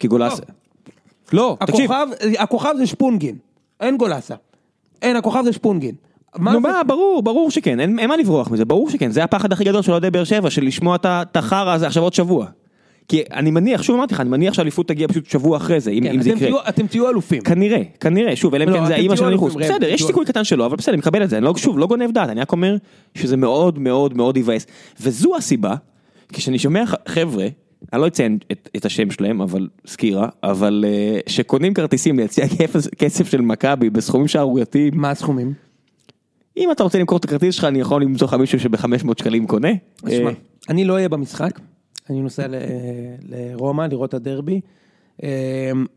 כי גולסה... לא, הכוכב, הכוכב זה שפונגין, אין גולסה. אין, הכוכב זה שפונגין. מה נו זה? מה, ברור, ברור שכן, אין אין מה לברוח מזה, ברור שכן, זה הפחד הכי גדול של אוהדי באר שבע, של לשמוע את החרא הזה עכשיו עוד שבוע. כי אני מניח, שוב אמרתי לך, אני מניח שהאליפות תגיע פשוט שבוע אחרי זה, אם כן, אם זה יקרה. תהיו- אתם תהיו אלופים. כנראה, כנראה, שוב, אלא אם לא, כן זה האימא של ניחוס. אלופים, ראם, בסדר, יש סיכוי קטן שלא, אבל בסדר, אני מקבל את זה, אני לא, שוב, לא גונב דעת, אני רק אומר שזה מאוד מאוד מאוד יבאס. וזו הסיבה, כשאני שומע חבר'ה, אני לא אציין את, את השם שלהם, אבל סקירה, אבל אה, שקונים כרטיסים להציע כסף- של מכבי בסכומים שערורייתיים, מה הסכומים? אם אתה רוצה למכור את הכרטיס שלך, אני יכול למצוא לך מישהו שב-500 שקלים קונה. אה, אני לא אהיה במשחק, אני נוסע ל- לרומא לראות את הדרבי, אה,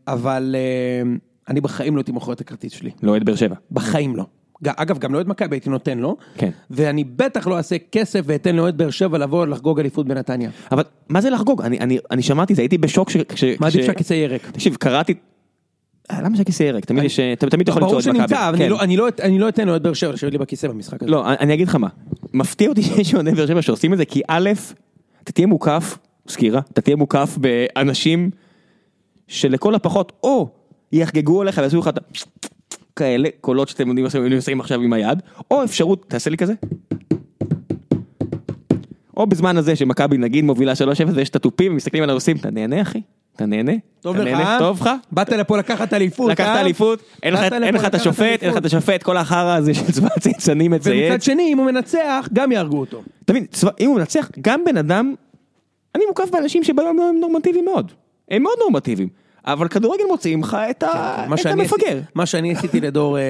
אבל אה, אני בחיים לא הייתי מוכר את הכרטיס שלי. לא אוהד באר שבע. בחיים לא. אגב, גם לאוהד מכבי הייתי נותן לו, כן. ואני בטח לא אעשה כסף ואתן לאוהד באר שבע לבוא לחגוג אליפות בנתניה. אבל מה זה לחגוג? אני, אני, אני שמעתי זה, הייתי בשוק ש... כש- מה עדיף כש- שהכיסא יהיה ריק? תקשיב, קראתי... אה, למה שהכיסא יהיה ריק? תמיד יש... אתה תמיד יכול ברור למצוא את מכבי. שנמצא, אבל אני כן. לא- אני לא- אני לא אתן לאוהד באר שבע לשבת לי בכיסא במשחק הזה. לא, אני אגיד לך מה. מפתיע אותי שיש אוהדי באר שבע שעושים את זה, כי א', אתה תהיה מוקף, סקירה, אתה תהיה מוקף באנשים שלכל הפחות, או יחגגו עליך ויעשו לך את ה... כאלה, קולות שאתם יודעים עושים עכשיו עם היד, או אפשרות, תעשה לי כזה. או בזמן הזה שמכבי נגיד מובילה 3-0 ויש את התופים ומסתכלים עליו ועושים, אתה נהנה אחי? אתה נהנה? טוב לך? אה? טוב לך? באת לפה לקחת אליפות, לקחת אה? אליפות, אין לך- את השופט, אין לך. את השופט, כל החרא הזה של צבא הצייצנים מצייץ. ומצד שני, אם הוא מנצח, גם יהרגו אותו. צבא- אם הוא מנצח, גם בן אדם, אני מוקף באנשים שביום יום הם נורמטיביים מאוד. הם מאוד נורמטיביים. אבל כדורגל מוציאים לך את את שאני המפגר. מה שאני עשיתי לדור אה,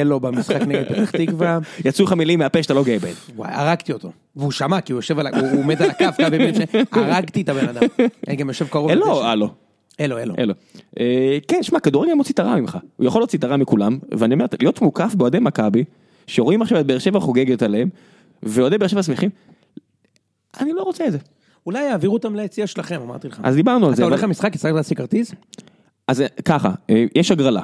אלו במשחק נגד פתח תקווה, יצאו לך מילים מהפה שאתה לא גאה בהן. וואי, הרגתי אותו. והוא שמע, כי הוא יושב על. הוא עומד על הקו, כמה ימים ש... הרגתי את הבן אדם. אני גם יושב קרוב אין לזה לו, ש- הלו. אלו, אלו. אין לו. אה, כן, שמע, כדורגל מוציא את הרע ממך. הוא יכול להוציא את הרע מכולם, ואני אומר, להיות מוקף באוהדי מכבי, שרואים עכשיו את באר שבע חוגגת עליהם, ואוהדי באר שבע שמחים, אני לא רוצה את זה. אולי יעבירו אותם ליציע שלכם, אמרתי לך. אז דיברנו על זה. אתה הולך למשחק, יצטרך להשיג כרטיס? אז אה, ככה, אה, יש הגרלה.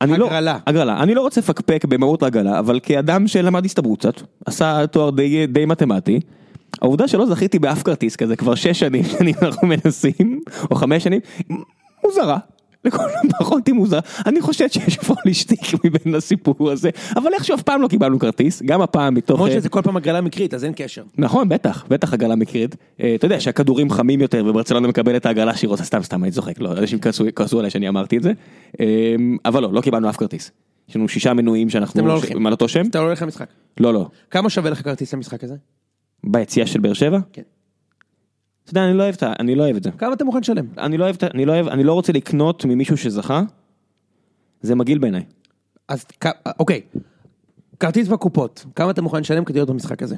אני לא- הגרלה. הגרלה. אני לא רוצה לפקפק במהות ההגרלה, אבל כאדם שלמד הסתברות קצת, עשה תואר די, די מתמטי, העובדה שלא זכיתי באף כרטיס כזה כבר שש שנים אנחנו מנסים, או חמש שנים, מוזרה. לכל הפחות היא מוזרה. אני חושב שיש פה להשתיק מבין הסיפור הזה, אבל איכשהו אף פעם לא קיבלנו כרטיס, גם הפעם מתוך... למרות אה, שזה כל פעם הגרלה מקרית, אז אין קשר. נכון, בטח, בטח הגרלה מקרית. אה, אתה יודע שהכדורים חמים יותר וברצלונה מקבלת ההגרלה שהיא רוצה, סתם סתם אני צוחק, לא, אנשים כעסו עליי שאני אמרתי את זה. אה, אבל לא, לא קיבלנו אף כרטיס. יש לנו שישה מנויים שאנחנו, אתם לא הולכים. על אותו שם? אתה לא הולך למשחק. לא, לא. כמה שווה לך כרטיס למשחק הזה? ביציאה של באר שבע? כן. אתה יודע, אני לא אוהב את ה- אני לא אוהב את זה. כמה אתה מוכן לשלם? אני לא אוהב, אני לא אוהב, אני לא רוצה לקנות ממישהו שזכה. זה מגעיל בעיניי. אז אוקיי, כרטיס בקופות, כמה אתה מוכן לשלם כדי להיות במשחק הזה?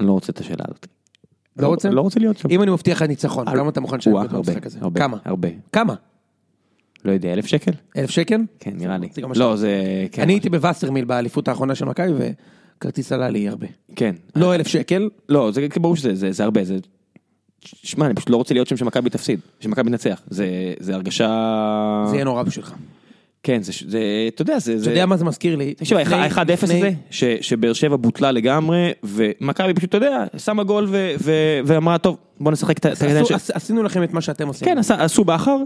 אני לא רוצה את השאלה הזאת. לא רוצה? לא רוצה להיות שם. אם אני מבטיח לך ניצחון, כמה אתה מוכן לשלם וואה, להיות במשחק הזה? כמה? הרבה. כמה? לא יודע, אלף שקל? אלף שקל? כן, נראה לי. זה לא, זה... כן, אני הייתי בווסרמיל באליפות האחרונה של מכבי וכרטיס עלה לי הרבה. כן. לא אלף שקל, לא, זה ברור שזה זה, זה הרבה, זה... שמע, אני פשוט לא רוצה להיות שם שמכבי תפסיד, שמכבי נצח, זה, זה הרגשה... זה יהיה נורא בשבילך. כן, זה, זה, אתה יודע, זה... אתה יודע מה זה מזכיר לי? תקשיב, לפני- ה-1-0 לפני- הזה, שבאר שבע בוטלה לגמרי, ומכבי פשוט, אתה יודע, שמה גול ו- ו- ואמרה, טוב, בוא נשחק את העניין של-" עש- עשינו לכם את מה שאתם עושים. כן, עשו בכר.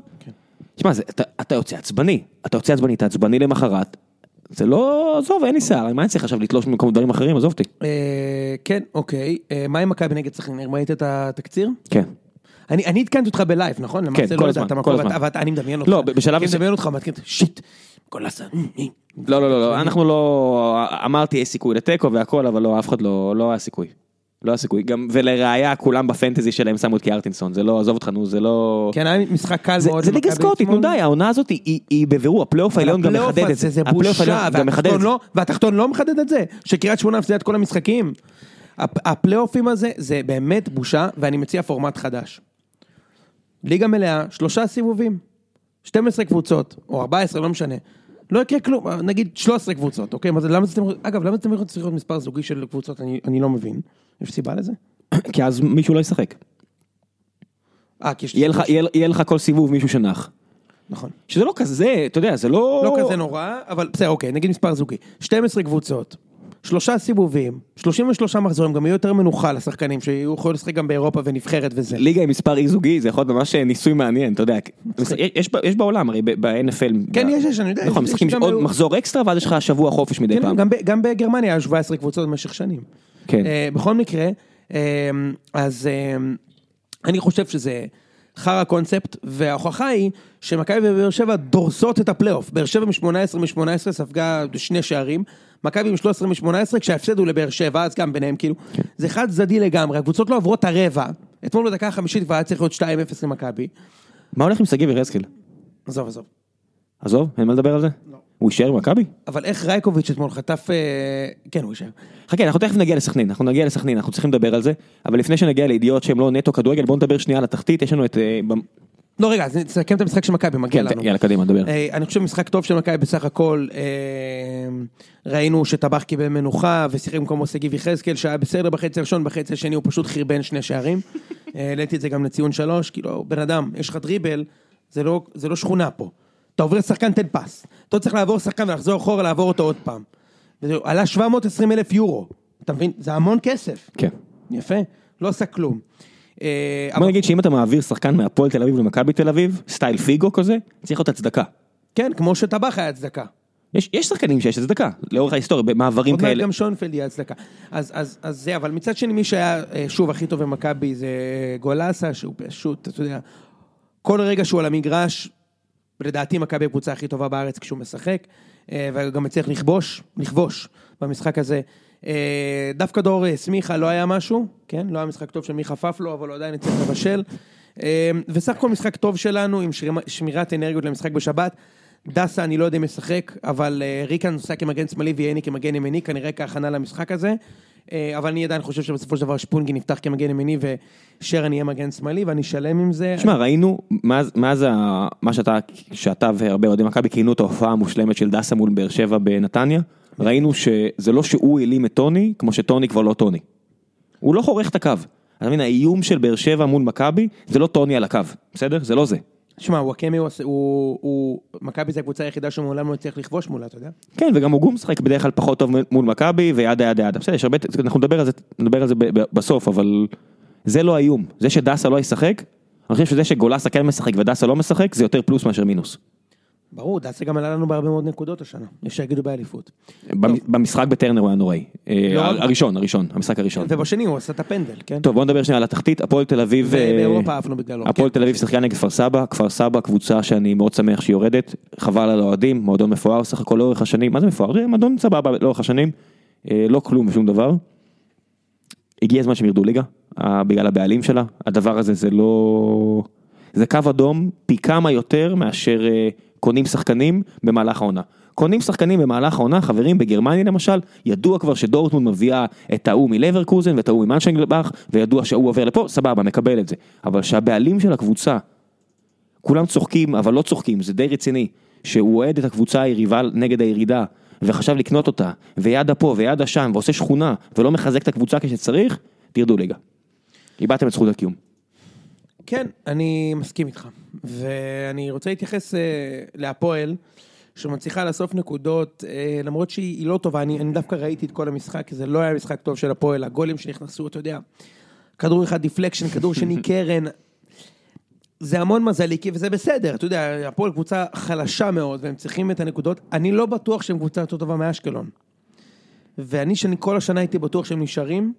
תשמע, אתה- אתה יוצא עצבני, אתה יוצא עצבני, אתה עצבני למחרת. זה לא, עזוב, אין לי שיער, מה אני צריך עכשיו לתלוש במקום דברים אחרים, עזוב אותי. אה, כן, אוקיי. אה, מה עם מכבי נגד סכנין? ראית את התקציר? כן. אני אני עדכנתי אותך ב live, נכון? כל לא הזמן, ידעת מה כל הזמן. אבל אני מדמיין אותך. לא, בשלב אני מסוים- מדמיין אותך, מתחיל, shit, גולסה. לא, לא, לא, לא, אנחנו לא, אמרתי יש סיכוי לתיקו והכל, אבל לא, אף אחד לא, לא היה סיכוי. לא היה סיכוי, גם, ולראיה, כולם ב fantasy שלהם שמו את קיארטנסון, זה לא, עזוב אותך, נו, זה לא... כן, היה משחק קל זה, מאוד. זה ליגה סקוטית, נו. די, העונה הזאת היא, היא, היא בבירור, הפלייאוף העליון גם מחדד את זה. זה בושה, והתחתון. לא- והתחתון לא מחדד את זה, שקריית שמונה הפסידה את כל המשחקים. הפ- הפלייאופים הזה, זה באמת בושה, ואני מציע פורמט חדש. ליגה מלאה, שלושה סיבובים, 12 קבוצות, או 14, לא משנה. לא יקרה כלום, נגיד 13 קבוצות, אוקיי? מה זה, למה זה אתם, אגב, למה אתם צריכים להיות מספר זוגי של קבוצות? אני, אני לא מבין. יש סיבה לזה? כי אז מישהו לא ישחק. אה, כי יש... יהיה לך, יהיה, יהיה לך כל סיבוב מישהו שנח. נכון. שזה לא כזה, אתה יודע, זה לא... לא כזה נורא, אבל בסדר, אוקיי, נגיד מספר זוגי. 12 קבוצות, שלושה סיבובים, 33 מחזורים, גם יהיה יותר מנוחה לשחקנים, שיהיו יכולים לשחק גם באירופה ונבחרת וזה. ליגה עם מספר אי זוגי זה יכול להיות ממש ניסוי מעניין, אתה יודע, יש, בעולם הרי ב-NFL, כן, יש, יש, אני יודע, נכון, משחקים עוד מחזור אקסטרה ואז יש לך שבוע חופש מדי כן, פעם. גם, בגרמניה היו 17 קבוצות במשך שנים. כן. Uh, בכל מקרה, uh, אז אני חושב שזה חרא קונספט, וההוכחה היא שמכבי ובאר שבע דורסות את הפלייאוף. באר שבע מ-18 מ-18 ספגה שני שערים, מכבי עם 13 מ-18 כשההפסד הוא לבאר שבע, אז גם ביניהם כאילו, זה חד צדדי לגמרי, הקבוצות לא עוברות את הרבע. אתמול בדקה החמישית כבר היה צריך להיות 2-0 למכבי. מה הולך עם שגיב יחזקאל? עזוב, עזוב. עזוב, אין מה לדבר על זה? לא. הוא יישאר במכבי? אבל איך רייקוביץ' אתמול חטף... אה, כן, הוא יישאר. חכה, אנחנו תכף נגיע לסכנין, אנחנו נגיע לסכנין, אנחנו צריכים לדבר על זה, אבל לפני שנגיע לידיעות שהן לא נטו כדורגל, בואו נדבר שנייה על התחתית, יש לנו את... לא, רגע, אז נסכם את המשחק של מכבי, מגיע כן, לנו. יאללה, קדימה, נדבר. אה, אני חושב משחק טוב של מכבי בסך הכל, אה, ראינו שטבח קיבל מנוחה ושיחק במקומו שגיב יחזקאל שהיה בסדר בחצי הראשון, בחצי השני הוא פשוט חרבן שני שערים. אה, העליתי את זה גם לציון שלוש, כאילו, בן אדם, יש לך דריבל, זה לא, זה לא שכונה פה. אתה עובר שחקן, תן פס. אתה צריך לעבור שחקן ולחזור אחורה, לעבור אותו עוד פעם. וזהו, עלה 720 אלף יורו, אתה מבין? זה המון כסף. כן. יפה, לא עשה כלום. אה, בוא נגיד שאם אתה מעביר שחקן מהפועל תל אביב למכבי תל אביב, סטייל פיגו כזה, צריך להיות הצדקה. כן, כמו שטבח היה הצדקה. יש, יש שחקנים שיש הצדקה, לאורך ההיסטוריה, במעברים עוד מעט כאלה. גם שונפלד יהיה הצדקה. אז, אז, אז זה, אבל מצד שני מי שהיה אה, שוב הכי טוב במכבי זה גולסה, שהוא פשוט, אתה יודע, כל רגע שהוא על המגרש, לדעתי מכבי הקבוצה הכי טובה בארץ כשהוא משחק, אה, וגם מצליח לכבוש, לכבוש במשחק הזה. אה, דווקא דור אה, סמיכה לא היה משהו, כן? לא היה משחק טוב של מיכה פפלו, אבל הוא עדיין הצליח לבשל. אה, וסך הכל משחק טוב שלנו עם שמירת אנרגיות למשחק בשבת. דסה אני לא יודע אם ישחק, אבל ריקן נוסע כמגן שמאלי וייני כמגן ימיני, כנראה כהכנה למשחק הזה. אבל אני עדיין חושב שבסופו של דבר שפונגי נפתח כמגן ימיני ושרן יהיה מגן שמאלי ואני שלם עם זה. שמע, ראינו, מאז, מאז ה, מה שאתה, שאתה והרבה אוהדי מכבי כינו את ההופעה המושלמת של דסה מול באר שבע בנתניה, ראינו שזה לא שהוא העלים את טוני, כמו שטוני כבר לא טוני. הוא לא חורך את הקו. אתה מבין, האיום של באר שבע מול מכבי, זה לא טוני על הקו, בסדר? זה לא זה. שמע, וואקמי הוא, הוא, הוא, מכבי זה הקבוצה היחידה שמעולם לא הצליח לכבוש מולה, אתה יודע? כן, וגם הוא גם משחק בדרך כלל פחות טוב מול מכבי, וידה ידה ידה. בסדר, יש הרבה, אנחנו נדבר על זה, נדבר על זה בסוף, אבל זה לא האיום. זה שדסה לא ישחק, אני חושב שזה שגולסה כן משחק ודסה לא משחק, זה יותר פלוס מאשר מינוס. ברור, דסה גם עלה לנו בהרבה מאוד נקודות השנה, יש שיגידו באליפות. במ- במשחק בטרנר הוא היה נוראי. אה, לא. הראשון, הראשון, המשחק הראשון. ובשני הוא עשה את הפנדל, כן? טוב, בוא נדבר שנייה על התחתית, הפועל תל אביב... אה, ובאירופה עפנו בגללו. הפועל כן. תל אביב שיחקה נגד כפר סבא, כפר סבא קבוצה שאני מאוד שמח שהיא יורדת, חבל על האוהדים, מועדון מפואר סך הכל לאורך השנים, מה זה מפואר? זה מועדון סבבה לאורך השנים, אה, לא כלום ושום דבר. הגיע הזמן שהם ירדו ליגה, אה, בגלל הבעלים שלה, הדבר הזה זה לא... זה קו אדום פי כמה יותר מאשר אה, קונים שחקנים במהלך העונה. קונים שחקנים במהלך העונה, חברים, בגרמניה למשל, ידוע כבר שדורטמונד מביאה את ההוא מלברקוזן ואת ההוא ממנשנגלבך, וידוע שההוא עובר לפה, סבבה, מקבל את זה. אבל שהבעלים של הקבוצה, כולם צוחקים, אבל לא צוחקים, זה די רציני, שהוא אוהד את הקבוצה היריבה נגד הירידה, וחשב לקנות אותה, וידה פה וידה שם, ועושה שכונה, ולא מחזק את הקבוצה כשצריך, תרדו ליגה. איבדתם את זכות הקיום. כן, אני מסכים איתך. ואני רוצה להתייחס אה, להפועל, שמצליחה לאסוף נקודות, אה, למרות שהיא היא לא טובה, אני, אני דווקא ראיתי את כל המשחק, כי זה לא היה משחק טוב של הפועל, הגולים שנכנסו, אתה יודע, כדור אחד deflection, כדור שני קרן, זה המון מזליקי, וזה בסדר, אתה יודע, הפועל קבוצה חלשה מאוד, והם צריכים את הנקודות, אני לא בטוח שהם קבוצה יותר טובה מאשקלון. ואני, שאני כל השנה הייתי בטוח שהם נשארים,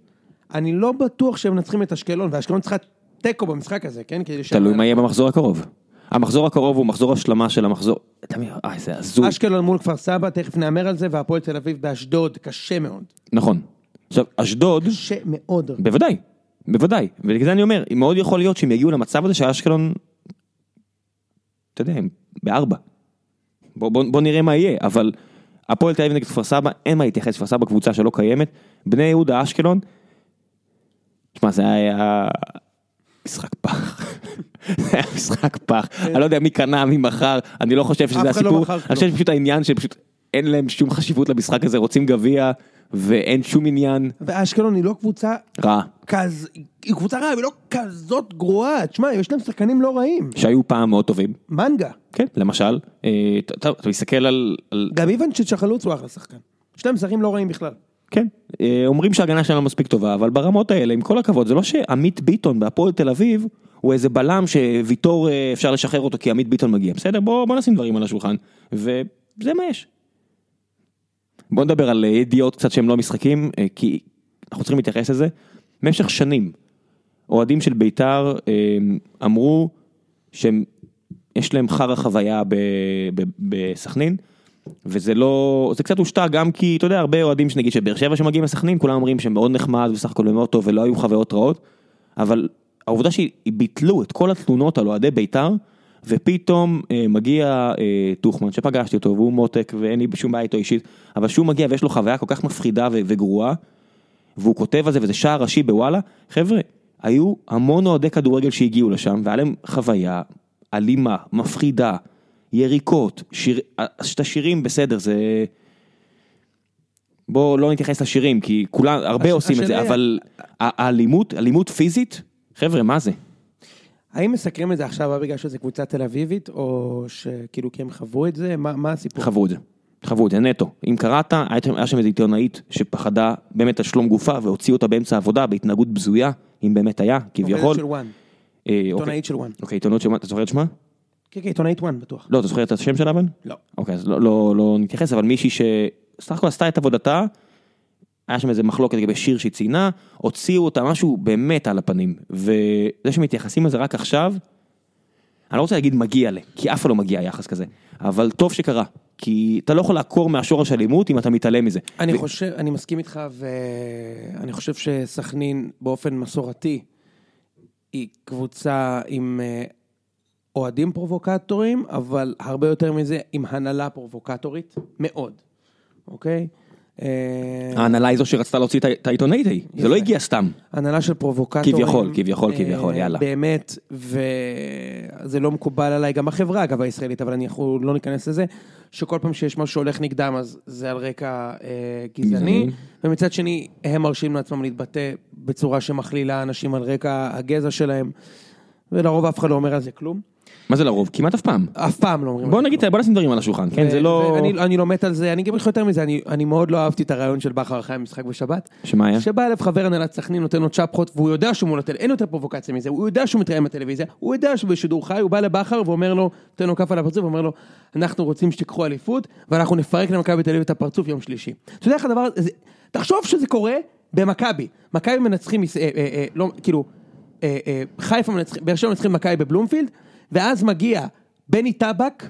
אני לא בטוח שהם מנצחים את אשקלון, ואשקלון צריכה תיקו במשחק הזה, כן? תלוי מה יהיה במחזור הקרוב. המחזור הקרוב הוא מחזור השלמה של המחזור, אתה מבין, אה, זה הזוי. אשקלון מול כפר סבא, תכף נאמר על זה, והפועל תל אביב באשדוד, קשה מאוד. נכון. עכשיו, אשדוד, קשה מאוד. בוודאי, בוודאי, ובגלל זה אני אומר, מאוד יכול להיות שהם יגיעו למצב הזה שאשקלון, אתה יודע, הם בארבע. בוא, בוא, בוא נראה מה יהיה, אבל הפועל תל אביב נגד כפר סבא, אין מה להתייחס, כפר סבא קבוצה שלא קיימת, בני יהודה אשקלון, תשמע זה היה משחק פח, זה היה משחק פח, אני לא יודע מי קנה, מי מכר, אני לא חושב שזה לא הסיפור, אני. חושב שפשוט העניין שפשוט אין להם שום חשיבות למשחק הזה, רוצים גביע ואין שום עניין ואשקלון היא לא קבוצה רע. כז... היא קבוצה רעה, היא לא כזאת גרועה. תשמע, יש להם שחקנים לא רעים. שהיו פעם מאוד טובים, מנגה. כן, למשל, אה, אתה מסתכל על, גם איוונצ'יץ' החלוץ הוא אחלה שחקן. יש להם זרים לא רעים בכלל. כן, אה, אומרים שההגנה שלנו מספיק טובה, אבל ברמות האלה, עם כל הכבוד, זה לא שעמית ביטון בהפועל תל אביב, הוא איזה בלם שוויטור אה, אפשר לשחרר אותו כי עמית ביטון מגיע, בסדר? בוא, בוא נשים דברים על השולחן, וזה מה יש. בוא נדבר על ידיעות קצת שהם לא משחקים, אה, כי אנחנו צריכים להתייחס לזה. במשך שנים, אוהדים של בית"ר אמרו שהם, יש להם חרא חוויה ב- ב- בסכנין, וזה לא, זה קצת הושתע גם כי, אתה יודע, הרבה אוהדים שנגיד של באר שבע שמגיעים לסכנין, כולם אומרים שהם מאוד נחמד וסך הכל מאוד טוב ולא היו חוויות רעות, אבל העובדה שביטלו את כל התלונות על אוהדי בית"ר, ופתאום אה, מגיע אה, טוחמן שפגשתי אותו והוא מותק ואין לי שום בעיה איתו אישית, אבל שהוא מגיע ויש לו חוויה כל כך מפחידה וגרועה, והוא כותב על זה וזה שער ראשי בוואלה, חבר'ה, היו המון אוהדי כדורגל שהגיעו לשם והיה להם חוויה אלימה, מפחידה, יריקות, שיר, את השירים בסדר זה... בואו לא נתייחס לשירים כי כולם, הרבה הש- עושים את זה, אבל האלימות, אלימות פיזית, חבר'ה מה זה? האם מסקרים את זה עכשיו בגלל שזו קבוצה תל אביבית, או שכאילו כי הם חוו את זה? מה מה הסיפור? חוו את זה. חוו את זה נטו. אם קראת, היה שם איזו עיתונאית שפחדה באמת על שלום גופה והוציאו אותה באמצע העבודה בהתנהגות בזויה, אם באמת היה, כביכול. עובדת של וואן, אה, אוקיי. עיתונאית של וואן. אוקיי, עיתונות של... אתה זוכר את שמה? כן, כן, עיתונאית וואן בטוח. לא, אתה זוכר את השם שלה אבל? לא. אוקיי, אז לא, לא, לא נתייחס, אבל מישהי שסך הכל עשתה את עבודתה, היה שם איזה מחלוקת לגבי שיר שהיא ציינה, הוציאו אותה משהו באמת על הפנים, וזה שמתייחסים לזה רק עכשיו, אני לא רוצה להגיד מגיע ל, כי אף אחד לא מגיע יחס כזה, אבל טוב שקרה, כי אתה לא יכול לעקור מהשורש אלימות אם אתה מתעלם מזה. אני ו- חושב, אני מסכים איתך, ואני חושב שסכנין באופן מסורתי היא קבוצה עם אה, אוהדים פרובוקטורים, אבל הרבה יותר מזה עם הנהלה פרובוקטורית, מאוד, אוקיי? אה, ההנהלה היא זו שרצתה להוציא את העיתונאית ההיא, זה לא. הגיע סתם. הנהלה של פרובוקטורים. כביכול, כביכול, אה, כביכול, יאללה. באמת, וזה לא מקובל עליי, גם בחברה אגב הישראלית, אבל אנחנו לא ניכנס לזה, שכל פעם שיש משהו שהולך נגדם אז זה על רקע אה, גזעני. ומצד שני הם מרשים לעצמם להתבטא בצורה שמכלילה אנשים על רקע הגזע שלהם, ולרוב אף אחד לא אומר על זה כלום. מה זה לרוב? כמעט אף פעם. אף פעם לא אומרים בוא נגיד, בוא נשים דברים על השולחן, כן? זה לא... אני לא מת על זה, אני אגיד לך יותר מזה, אני, מאוד לא אהבתי את הרעיון של בכר אחרי המשחק בשבת. שמה היה? שבא אליו חבר הנהלת סכנין, נותן לו צ'פחות, והוא יודע שהוא מול הטלוויזיה, אין יותר פרובוקציה מזה, הוא יודע שהוא מתראיין בטלוויזיה, הוא יודע שהוא בשידור חי, הוא בא לבכר ואומר לו, נותן לו כף על הפרצוף, ואומר לו, אנחנו רוצים שתיקחו אליפות, ואנחנו נפרק למכבי תל אביב את הפרצוף יום שלישי. אתה יודע איך הדבר הזה, תחשוב שזה קורה במכבי, מכבי מנצחים, לא, כאילו, חיפה מנצחים, באר שבע מנצחים מכבי בבלומפילד, ואז מגיע בני טבק,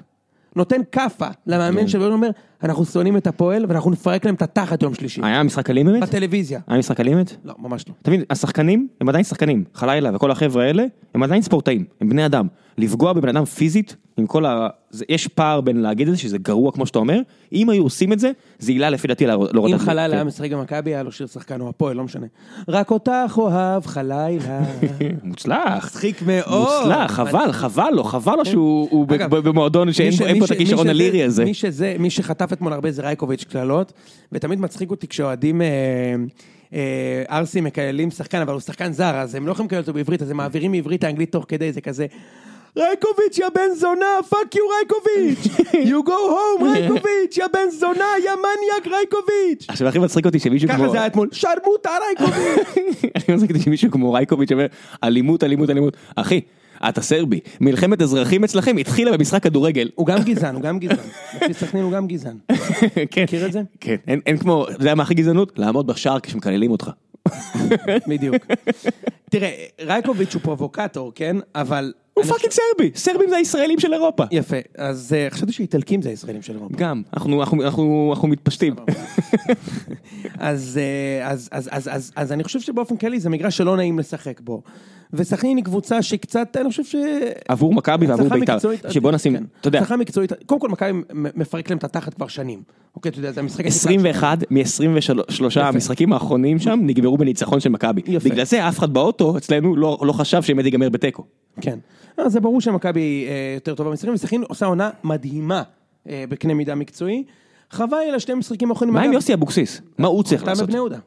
נותן כאפה למאמן שלו, אומר, אנחנו שונאים את הפועל, ואנחנו נפרק להם את התחת יום שלישי. היה משחק אלים באמת? בטלוויזיה. היה משחק אלים באמת? לא, ממש לא. אתה מבין, השחקנים הם עדיין שחקנים, חלילה וכל החבר'ה האלה, הם עדיין ספורטאים, הם בני אדם. לפגוע בבן אדם פיזית, עם כל ה... זה, יש פער בין להגיד את זה, שזה גרוע כמו שאתה אומר, אם היו עושים את זה, זה עילה לפי דעתי להורדת... אם חלילה היה כן. משחק במכבי, היה לו שיר שחקן או הפועל, לא משנה. רק אותך אוהב חלילה. מוצלח. מצחיק מאוד. מוצלח, חבל, חבל לו, חבל לו שהוא הוא ב- אגב, ב- במועדון שאין פה את הכישרון הלירי הזה. מי שזה, מי שחטף אתמול הרבה זה רייקוביץ' קללות, ותמיד מצחיק אותי כשאוהדים אה, אה, ערסים מקללים שחקן, אבל הוא שחקן זר, אז הם לא יכולים לקלל אותו בעברית, אז הם מעבירים מעברית לאנגלית תוך כדי, זה כזה. רייקוביץ', יא בן זונה, fuck you רייקוביץ', you go home רייקוביץ', יא בן זונה, יא מניאק רייקוביץ'. עכשיו הכי מצחיק אותי שמישהו כמו... ככה זה היה אתמול, שרמוטה רייקוביץ'. הכי מצחיק אותי שמישהו כמו רייקוביץ' אומר אלימות, אלימות, אלימות. אחי, אתה סרבי, מלחמת אזרחים אצלכם התחילה במשחק כדורגל. הוא גם גזען, הוא גם גזען. לפי סכנין הוא גם גזען. כן. מכיר את זה? כן, אין, כמו, אתה יודע מה הכי גזענות? לעמוד בשער כשמקללים אותך. בדיוק. תראה, רייקוביץ' הוא פרובוקטור, כן? אבל... הוא fucking סרבי, סרבים זה הישראלים של אירופה. יפה, אז אה, חשבתי שאיטלקים זה הישראלים של אירופה. גם, אנחנו, מתפשטים. אז, אה, אז, אני חושב שבאופן כללי זה מגרש שלא נעים לשחק בו. וסכנין היא קבוצה שקצת, אני חושב ש... עבור מכבי ועבור בית"ר. שבוא נשים, כן. אתה יודע, הצלחה מקצועית, קודם כל מכבי מפרק להם את התחת כבר שנים. אוקיי, אתה יודע, זה המשחק... הכי קל 21 מ-23 המשחקים האחרונים שם נגמרו בניצחון של מכבי. בגלל זה אף אחד באוטו אצלנו לא לא חשב שבאמת ייגמר בתיקו. כן. אז זה ברור שמכבי אה, יותר טובה במשחקים, וסכנין עושה עונה מדהימה אה, בקנה מידה מקצועי. חבל על השני משחקים האחרונים. מה עם יוסי אבוקסיס? מה הוא צריך אתה לעשות? בבני יהודה.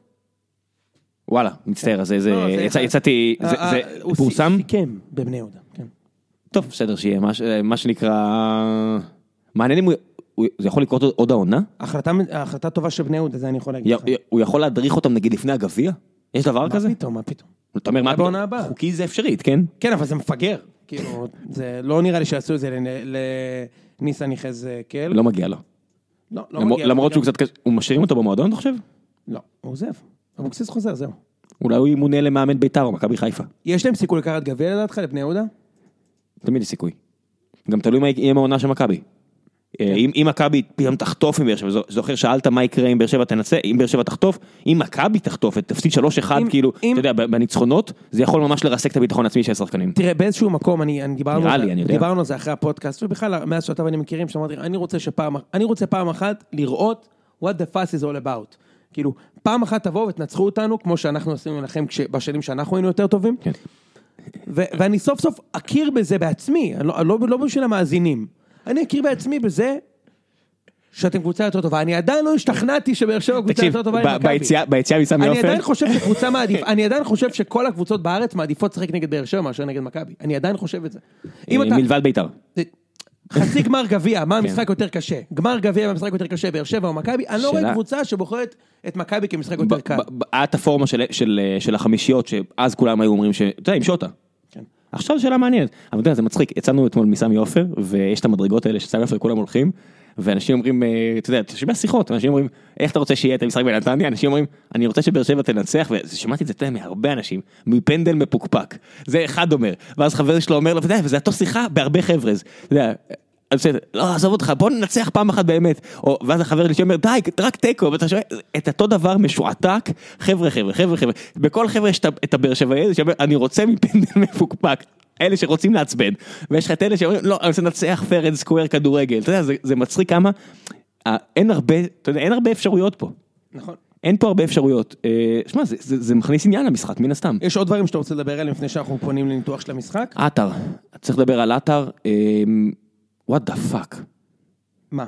וואלה, מצטער, זה, זה, לא, זה יצאתי, זה אה, אה, הוא פורסם? סיכם בבני יהודה, כן. טוב, בסדר, שיהיה מה שנקרא... מעניין אם הוא- זה יכול לקרות עוד- העונה? החלטה, החלטה טובה של בני יהודה, זה אני יכול להגיד לך. הוא יכול להדריך אותם נגיד לפני הגביע? יש דבר כזה? מה פתאום, מה פתאום. אתה אומר מה פתאום? חוקי זה אפשרית, כן? כן, אבל זה מפגר. כאילו, זה לא נראה לי שיעשו את זה לנ- לניסן יחזקאל. לא מגיע לו. לא, לא מגיע לו. למרות שהוא קצת קשה, הוא משאירים אותו במועדון אתה חושב? לא, הוא עוזב. אבוקסיס חוזר, זהו. אולי הוא ימונה למאמן בית"ר או מכבי חיפה. יש להם סיכוי לקחת גביע לדעתך לבני יהודה? תמיד יש סיכוי. גם תלוי מה יהיה מהעונה של מכבי. אה, אם אם מכבי פתאום תחטוף עם באר שבע, זו- זוכר שאלת מה יקרה אם באר שבע תנצח, אם באר שבע תחטוף, אם מכבי תחטוף ותפסיד 3-1 אם- כאילו, אתה יודע, בניצחונות, זה יכול ממש לרסק את הביטחון העצמי של השחקנים. תראה, באיזשהו מקום, אני, אני דיברנו, על זה- אחרי הפודקאסט, ובכלל, מאז שאתה ואני מכירים, שאמרתי, אני רוצה שפעם, אני רוצה פעם אחת לראות what the fuss is all about. כאילו, פעם אחת תבואו ותנצחו אותנו, כמו שאנחנו עשינו לכם בשנים שאנחנו היינו יותר טובים. כן. ו- ואני סוף סוף אכיר בזה בעצמי, לא, לא, לא בשביל המאזינים. אני אכיר בעצמי בזה שאתם קבוצה יותר טובה. אני עדיין לא השתכנעתי שבאר שבע קבוצה תקשיב, יותר טובה ממכבי. ביציאה- ביציאה מסמי אני עופר, עדיין חושב שקבוצה מעדיף, אני עדיין חושב שכל הקבוצות בארץ מעדיפות לשחק נגד באר שבע מאשר נגד מכבי. אני עדיין חושב את זה. אה. מלבד בית"ר. חצי גמר גביע, כן. מה המשחק יותר קשה? גמר גביע והמשחק יותר קשה, באר שבע או מכבי? אני לא רואה קבוצה שבוחרת את מכבי כמשחק יותר קל. היה את הפורמה של החמישיות, שאז כולם היו אומרים ש... אתה יודע, עם שוטה. עכשיו שאלה מעניינת, אבל אתה יודע, זה מצחיק, יצאנו אתמול מסמי עופר, ויש את המדרגות האלה שסמי עופר כולם הולכים, ואנשים אומרים, אה, אתה יודע, אתה שומע שיחות, אנשים אומרים, איך אתה רוצה שיהיה את המשחק בנתניה? אנשים אומרים, אני רוצה שבאר שבע תנצח, ושמעתי את זה, אתה יודע, מהרבה אנשים, מפנדל מפוקפק, זה אחד אומר, ואז חבר שלו אומר לו, וזה אותו שיחה בהרבה חבר'ה, אתה יודע, אז לא, עזוב אותך, בוא ננצח פעם אחת באמת. או, ואז החבר שלי אומר, די, רק תיקו, ואתה שומע את אותו דבר משועתק, חבר'ה, חבר'ה, חבר'ה, חבר'ה, בכל חבר'ה יש את הבאר שבעי הזה שאומר, אני רוצה מפנדל מפוקפק. אלה שרוצים לעצבן, ויש לך את אלה שאומרים, לא, אני רוצה לנצח fair and square כדורגל, אתה יודע, זה, זה מצחיק כמה, אה, אין הרבה, אתה יודע, אין הרבה אפשרויות פה. נכון. אין פה הרבה אפשרויות. אה, שמע, זה, זה, זה מכניס עניין למשחק, מן הסתם. יש עוד דברים שאתה רוצה לדבר עליהם לפני שאנחנו פונים לניתוח של המשחק? עטר, צריך לדבר על עטר, what the fuck. מה?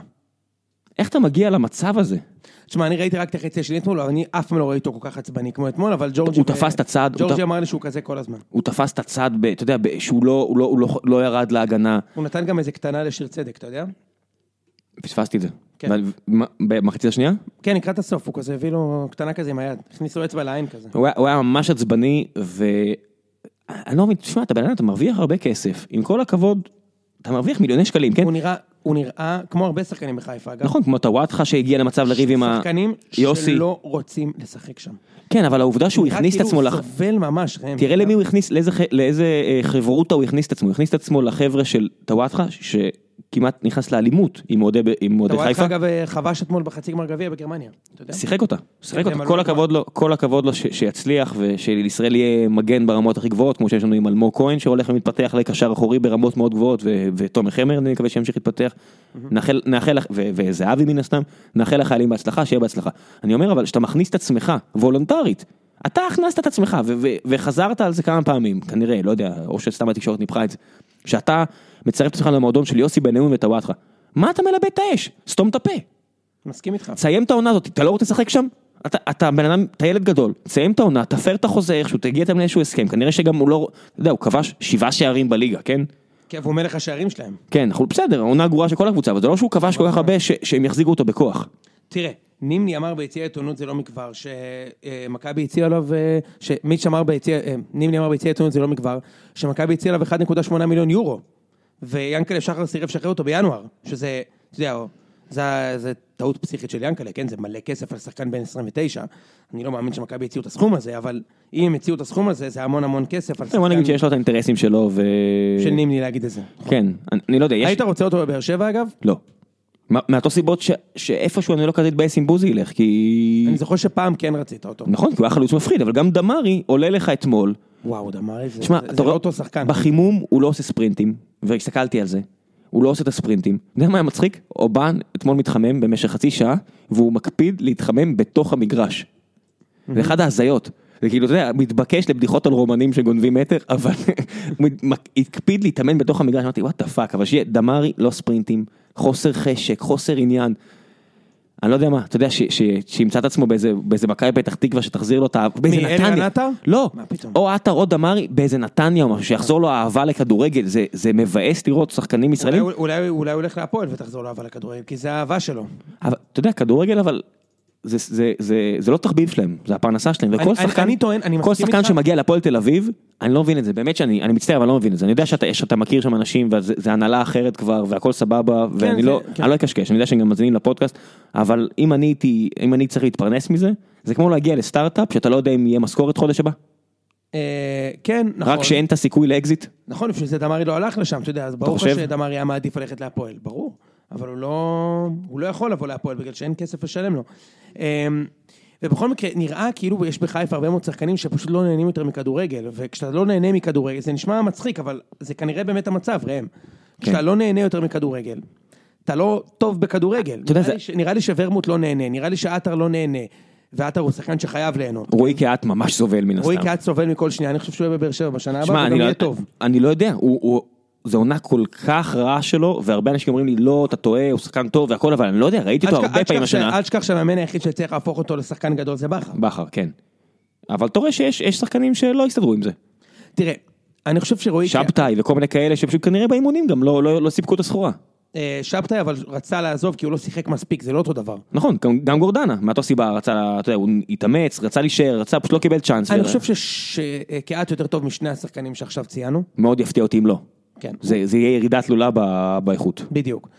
איך אתה מגיע למצב הזה? תשמע, אני ראיתי רק את החצי השני אתמול, אבל אני אף פעם לא ראיתי אותו כל כך עצבני כמו אתמול, אבל ג'ורג'י... הוא תפס את הצד, ג'ורג'י אמר לי שהוא כזה כל הזמן. הוא תפס את הצד, ב, אתה יודע, ב, שהוא לא, לא, לא, לא ירד להגנה, הוא נתן גם איזה קטנה לשיר צדק, אתה יודע? פספסתי את זה. כן. במחצית השנייה? כן, לקראת הסוף, הוא כזה הביא לו קטנה כזה עם היד. הכניס לו אצבע לעין כזה. הוא היה, הוא היה ממש עצבני, ואני לא מבין, תשמע, אתה בן אדם, אתה מרוויח הרבה כסף, עם כל הכבוד, אתה מרוויח מיליוני שקלים, כן? הוא נראה, הוא נראה כמו הרבה שחקנים בחיפה, אגב. נכון, כמו טוואטחה שהגיע למצב לריב עם ה... שחקנים יוסי. שלא רוצים לשחק שם. כן, אבל העובדה שהוא הכניס את עצמו, נראה. כאילו סובל ממש, ראם. תראה למי הוא הכניס, לאיזה, לאיזה אה, חברותא הוא הכניס את עצמו, הוא הכניס את עצמו לחבר'ה של טוואטחה, שכמעט נכנס לאלימות עם אוהדי אוהדי אתה רואה חיפה. אגב אה, חבש אתמול בחצי גמר גביע בגרמניה. אתה יודע? שיחק אותה, שיחק כן, אותה, כל הכבוד לו, כל הכבוד לו שיצליח ושלישראל יהיה מגן ברמות הכי גבוהות, כמו שיש לנו עם אלמוג כהן שהולך ומתפתח לקשר אחורי ברמות מאוד גבוהות, ותומר חמר אני מקווה שימשיך להתפתח, נאחל, וזהבי מן הסתם, נאחל לחיילים בהצלחה, שיהיה בהצלחה. אני אומר אבל, שאתה מכניס את עצמך, וולונטרית, אתה הכנסת את עצמך וחזרת על זה כמה פעמים, כנראה, לא יודע, או שסתם התקשורת ניפחה את זה, שאתה מצרף את עצמך למועדון של יוסי בניון וטוואטחה, מה אתה מלבה את האש? סתום את הפה. מסכים איתך. תסיים את העונה הזאת, אתה לא רוצה לשחק שם? אתה, אתה בן אדם, אתה ילד גדול, תסיים את העונה, תפר את החוזה איכשהו, תגיע איתם לאיזשהו הסכם, כנראה שגם הוא לא, אתה יודע, הוא כבש שבעה שערים בליגה, כן? כן, והוא מלך השערים שלהם. כן, אנחנו בסדר, העונה גרועה של כל הקבוצה, אבל זה לא שהוא כבש כל כך הרבה ש, שהם יחזיקו אותו בכוח. תראה, נימני אמר ביציע העיתונות זה לא מכבר, שמכבי הציע עליו, שמיץ' אמר ביציע, נימני אמר ביציע העיתונות זה לא מכבר, שמכבי הציע עליו 1.8 מיליון יורו, ויאנקלה שחר סירב לשחרר אותו בינואר, שזה, אתה יודע, זה, זה טעות פסיכית של יאנקלה, כן, זה מלא כסף על שחקן בן 29, אני לא מאמין שמכבי הציעו את הסכום הזה, אבל אם הם הציעו את הסכום הזה, זה המון המון כסף על בוא נגיד שחקן שיש לו את האינטרסים שלו ו... של נימני להגיד את זה. כן, אני לא יודע, יש... היית רוצה אותו בבאר שבע אגב? לא. מאותו סיבות ש, שאיפשהו אני לא כזה אתבאס אם בוזי ילך, כי... אני זוכר שפעם כן רצית אותו. נכון, כי הוא היה חלוץ מפחיד, אבל גם דמרי עולה לך אתמול, וואו, דמרי זה תשמע, זה- זה לא אותו שחקן. בחימום הוא לא עושה ספרינטים, והסתכלתי על זה, הוא לא עושה את הספרינטים. אתה יודע מה היה מצחיק? אובן אתמול מתחמם במשך חצי שעה, והוא מקפיד להתחמם בתוך המגרש. זה אחד ההזיות. זה כאילו, אתה יודע, מתבקש לבדיחות על רומנים שגונבים מטר, אבל הוא הקפיד להתאמן בתוך המגרש, אמרתי, what the fuck, אבל שיהיה דמרי, לא ספרינטים, חוסר חשק, חוסר עניין. אני לא יודע מה, אתה יודע, שימצא את עצמו באיזה באיזה מכבי פתח תקווה שתחזיר לו את ה... באיזה מי, נתניה. עטר? לא, מה פתאום? או עטר או דמרי באיזה נתניה או משהו, שיחזור לו האהבה לכדורגל, זה- זה מבאס לראות שחקנים ישראלים. אולי, אולי, אולי הוא הולך להפועל ותחזור לאהבה לכדורגל, כי זה האהבה שלו. אבל אתה יודע, כדורגל אבל, זה, זה, זה, זה לא תחביב שלהם, זה הפרנסה שלהם, וכל אני- שחקן, אני טוען, אני כל שחקן איתך. שמגיע להפועל תל אביב, אני לא מבין את זה, באמת שאני אני מצטער, אבל לא מבין את זה, אני יודע שאתה, שאתה מכיר שם אנשים, וזה הנהלה אחרת כבר, והכל סבבה, ואני זה- לא, כן. אני לא אקשקש, אני יודע שהם גם מאזינים לפודקאסט, אבל אם אני הייתי, אם אני צריך להתפרנס מזה, זה כמו להגיע לסטארט-אפ, שאתה לא יודע אם יהיה משכורת חודש הבא, אה, כן, נכון. רק שאין את הסיכוי לאקזיט, נכון, בשביל זה דמרי לא הלך לשם, אתה יודע, אז ברור? שדמרי היה מעדיף ללכת להפועל, ברור. אבל הוא לא, הוא לא יכול לבוא להפועל בגלל שאין כסף לשלם לו. אמ, ובכל מקרה, נראה כאילו יש בחיפה הרבה מאוד שחקנים שפשוט לא נהנים יותר מכדורגל, וכשאתה לא נהנה מכדורגל, זה נשמע מצחיק, אבל זה כנראה באמת המצב, ראם. כשאתה לא נהנה יותר מכדורגל, אתה לא טוב בכדורגל. נראה זה- לי ש- נראה לי שוורמוט לא נהנה, נראה לי שעטר לא נהנה, ועטר הוא שחקן שחייב ליהנות. רועי קהת ממש סובל מן הסתם. רועי קהת סובל מכל שנייה, אני חושב שהוא יהיה בבאר שבע בשנה הבאה, הוא גם לא, יהיה טוב. אני לא יודע, הוא, הוא, זו עונה כל כך רעה שלו, והרבה אנשים אומרים לי, לא, אתה טועה, הוא שחקן טוב והכל, אבל אני לא יודע, ראיתי אותו הרבה פעמים השנה. אל תשכח שהמאמן היחיד שצריך להפוך אותו לשחקן גדול זה בכר. בכר, כן. אבל אתה רואה שיש יש שחקנים שלא הסתדרו עם זה. תראה, אני חושב שרועי... שבתאי וכל מיני כאלה שפשוט כנראה באימונים גם לא, לא, לא סיפקו את הסחורה. אה, שבתאי אבל רצה לעזוב כי הוא לא שיחק מספיק, זה לא אותו דבר. נכון, גם, גם גורדנה, מאותה סיבה, רצה, אתה יודע, הוא התאמץ, רצה להישאר, רצה, פשוט לא קיבל צ'אנס. אני חושב שקהת יותר טוב משני השחקנים שעכשיו ציינו. מאוד יפתיע אותי אם לא. כן. זה, זה יהיה ירידה תלולה ב- באיכות. בדיוק.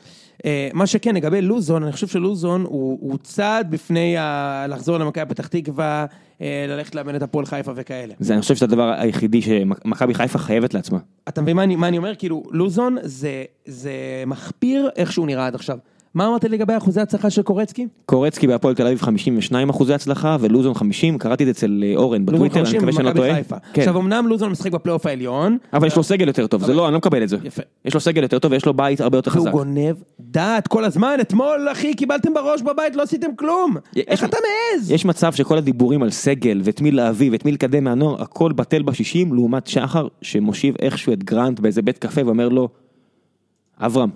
אה, מה שכן, לגבי לוזון, אני חושב שלוזון הוא, הוא צעד בפני ה... לחזור למכבי פתח תקווה, אה, ללכת לאמן את הפועל חיפה וכאלה. זה אני חושב שזה הדבר היחידי שמכבי חיפה חייבת לעצמה. אתה מבין מה אני, מה אני אומר? כאילו, לוזון זה, זה מחפיר איך שהוא נראה עד עכשיו. מה אמרת לגבי אחוזי הצלחה של קורצקי? קורצקי בהפועל תל אביב 52 אחוזי הצלחה ולוזון 50, קראתי את זה אצל אה, אורן בטוויטר, אני 50 מקווה שאני לא טועה. כן. עכשיו אמנם לוזון משחק בפלייאוף העליון, אבל יש לו סגל יותר טוב, זה לא, אני לא מקבל את זה. יש לו סגל יותר טוב ויש לו בית הרבה יותר והוא חזק. גונב דעת כל הזמן, אתמול אחי קיבלתם בראש בבית, לא עשיתם כלום. איך אתה מעז? יש מצב שכל הדיבורים על סגל ואת מי להביא ואת מי לקדם מהנוער, הכל בטל בשישים לעומת שחר שמושיב איכשהו את גרנט באיזה בית קפה ואומר לו, אברהם,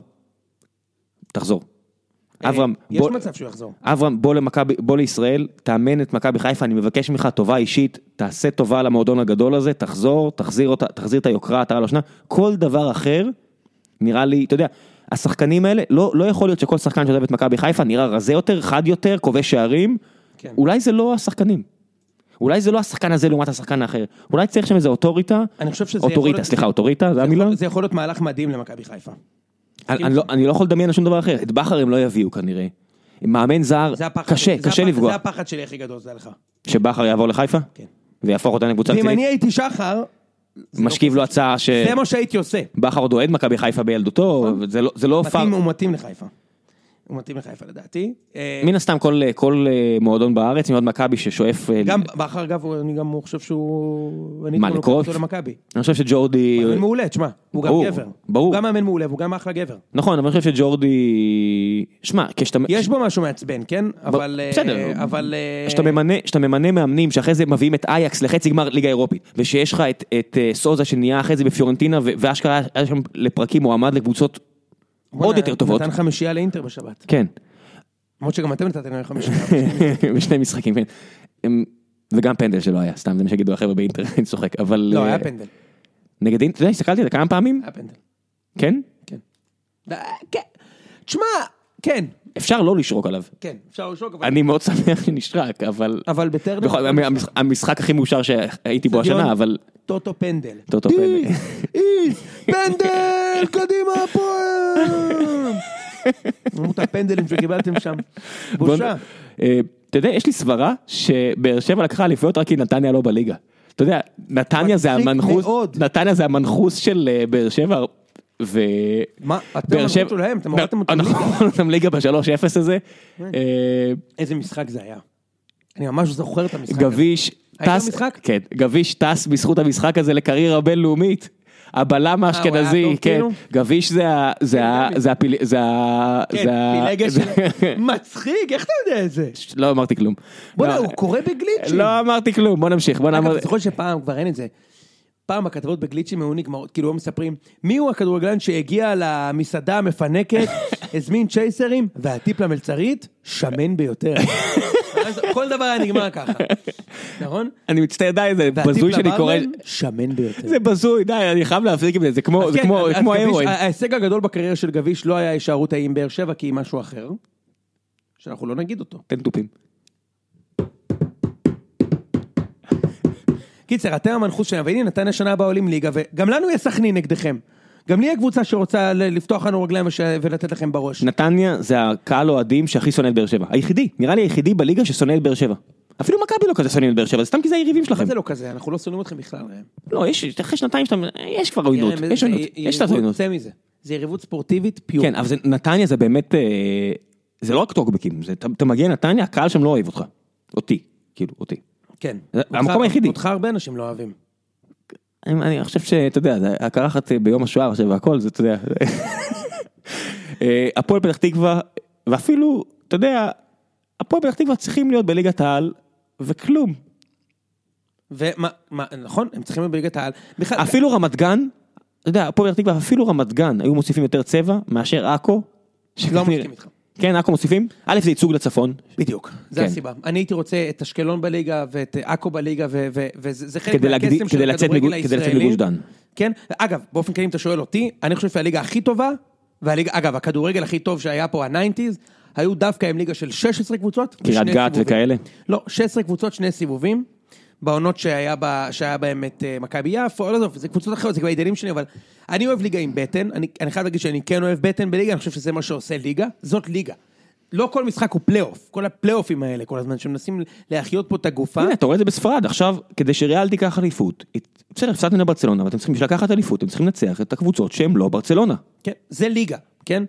תחזור. אברהם, אה, יש בוא- מצב שהוא יחזור. אברהם, בוא למכבי, בוא לישראל, תאמן את מכבי חיפה, אני מבקש ממך טובה אישית, תעשה טובה למועדון הגדול הזה, תחזור, תחזיר אותה, תחזיר את היוקרה, אתה לא שנה, כל דבר אחר, נראה לי, אתה יודע, השחקנים האלה, לא, לא יכול להיות שכל שחקן שעוזב את מכבי חיפה נראה רזה יותר, חד יותר, כובש שערים, כן. אולי זה לא השחקנים. אולי זה לא השחקן הזה לעומת השחקן האחר, אולי צריך שם איזה אוטוריטה, אני חושב שזה יכול אוטוריטה, סליחה, אוטוריטה, זה המילה? זה יכול להיות מהלך מדהים למכבי חיפה. אני לא- אני לא יכול לדמיין שום דבר אחר, את בכר הם לא יביאו כנראה. מאמן זר, קשה, קשה לפגוע. זה הפחד שלי הכי גדול, זה לך. שבכר יעבור לחיפה? כן. ויהפוך אותה לקבוצה ואם רצינית? אני הייתי שחר, לא משכיב לו הצעה זה מה שהייתי עושה. שבכר עוד אוהד מכבי חיפה בילדותו, זה לא- זה לא פאר. מתאים, הוא מתאים לחיפה. הוא מתאים לחיפה לדעתי. אה, מן הסתם כל כל, אה, מועדון בארץ, מאוד מכבי ששואף, אה, גם בכר אגב, אני גם חושב שהוא... מה, למכבי. אני חושב שג'ורדי, מאמן מעולה, תשמע, הוא גם גבר. ברור. הוא גם מאמן מעולה, והוא גם אחלה גבר. נכון, אבל אני חושב שג'ורדי, שמע, כשאתה, יש בו משהו מעצבן, כן? אבל... אה, בסדר. אבל... אה, כשאתה ממנה, מאמנים שאחרי זה מביאים את אייקס לחצי גמר ליגה אירופית, ושיש לך את, אה, סוזה שנהיה אחרי זה בפיורנטינה, ואשכרה היה שם לפרקים מועמד לקבוצות עוד יותר טובות. נתן חמישייה לאינטר בשבת. כן, למרות שגם אתם נתתם להם חמישייה. בשני משחקים, כן. וגם פנדל שלא היה, סתם זה מה שיגידו החבר'ה באינטר, אני צוחק, אבל... לא, אה, היה פנדל. נגד אינטר, אתה יודע, הסתכלתי על זה כמה פעמים, היה פנדל. כן? כן. אה, כן. תשמע, כן. אפשר לא לשרוק עליו. כן, אפשר לשוק, אבל... אני מאוד שמח שנשרק, אבל... אבל בטרנר... המשחק הכי מאושר שהייתי בו. השנה, אבל... טוטו פנדל. טוטו פנדל. פנדל! קדימה הפועל! אמרו את הפנדלים שקיבלתם שם. בושה. אה, אתה יודע, יש לי סברה שבאר שבע לקחה אליפויות רק כי נתניה לא בליגה. אתה יודע, נתניה זה המנחוס. נתניה זה המנחוס של אה, באר שבע, ו... מה, אתם המנחוס שלהם, אתם הורדתם אותם ליגה. נכון, אותם ליגה ב-3-0 הזה. אה, איזה משחק זה היה. אני ממש זוכר את המשחק הזה. גביש טס? כן, גביש טס בזכות המשחק הזה לקריירה בינלאומית. הבלם היה האשכנזי, כן, כאילו? גביש זה הפיל... זה ה... כן, פילגש. מצחיק, איך אתה יודע את זה? לא אמרתי כלום. בוא'נה, לא, הוא קורא בגליצ'ים. לא אמרתי כלום, בוא נמשיך, בוא אגב, נעמוד. אתה זוכר שפעם כבר אין את זה. פעם הכתבות בגליצ'ים היו נגמרות, כאילו הם מספרים, מי הוא הכדורגלן שהגיע למסעדה המפנקת, הזמין צ'ייסרים, והטיפ למלצרית, שמן ביותר. כל דבר היה נגמר ככה, נכון? אני מצטער, די, זה בזוי שאני קורא... שמן ביותר. זה בזוי, די, אני חייב להפסיק עם זה, זה כמו ההרואין. כן, ההישג הגדול בקריירה של גביש לא היה הישארות עם באר שבע, כי היא משהו אחר, שאנחנו לא נגיד אותו. תן תופים. קיצר, אתם המנחוס שלנו, והנה נתן השנה הבאה עולים ליגה, וגם לנו יש סכנין נגדכם. גם לי יש קבוצה שרוצה לפתוח לנו רגליים ולתת לכם בראש. נתניה זה הקהל אוהדים שהכי שונא את באר שבע. היחידי, נראה לי היחידי בליגה ששונא את באר שבע. אפילו מכבי לא כזה שונאים את באר שבע, זה סתם כי זה היריבים שלכם. מה זה לא כזה? אנחנו לא שונאים אתכם בכלל. ראם. לא, יש, אחרי שנתיים שאתה, יש כבר עוינות, יש עוינות, י- יש קצת עוינות. צא מזה. זה יריבות ספורטיבית פיור. כן, אבל נתניה זה באמת, אה, זה לא רק טוקבקים, אתה, מגיע לנתניה, הקהל שם לא אוהב אותך. אותי, כאילו, אותי. כן. המקום היחידי. אותך הרבה אנשים לא אוהבים. אני, אני חושב שאתה יודע, הקרחת ביום השואה עכשיו והכל, זה, אתה יודע. אה, הפועל פתח תקווה, ואפילו, אתה יודע, הפועל פתח תקווה צריכים להיות בליגת העל, וכלום. ומה, מה, נכון, הם צריכים להיות בליגת העל. בכלל, אפילו רמת גן, אתה יודע, הפועל פתח תקווה, אפילו רמת גן, היו מוסיפים יותר צבע מאשר עכו. לא מסכים איתך. כן, עכו מוסיפים? א' זה ייצוג לצפון. בדיוק, זה כן. הסיבה. אני הייתי רוצה את אשקלון בליגה ואת עכו בליגה, וזה זה חלק מהקסם של הכדורגל מגוש- כדי לצאת הישראלי. מגוש דן. כן, אגב, באופן כללי אם אתה שואל אותי, אני חושב שהליגה הכי טובה, והליגה, אגב, הכדורגל הכי טוב שהיה פה, ה nineties, היו דווקא עם ליגה של 16 קבוצות. קריית גת. וכאלה? לא, 16 קבוצות, שני סיבובים. בעונות שהיה, בה, שהיה בהם את אה, מכבי יפו, לא עזוב, זה קבוצות אחרות, זה כבר עניינים שלי, אבל אני אוהב ליגה עם בטן, אני, אני חייב להגיד שאני כן אוהב בטן בליגה, אני חושב שזה מה שעושה ליגה, זאת ליגה. לא כל משחק הוא פלייאוף, כל הפלייאופים האלה, כל הזמן, שמנסים להחיות פה את הגופה. הנה, אתה רואה את זה בספרד, עכשיו, כדי שריאל תיקח אליפות, בסדר, הפסדתם לברצלונה, אבל אתם צריכים, בשביל לקחת אליפות, אתם צריכים לנצח את הקבוצות שהן לא ברצלונה. כן, זה ליגה, כן?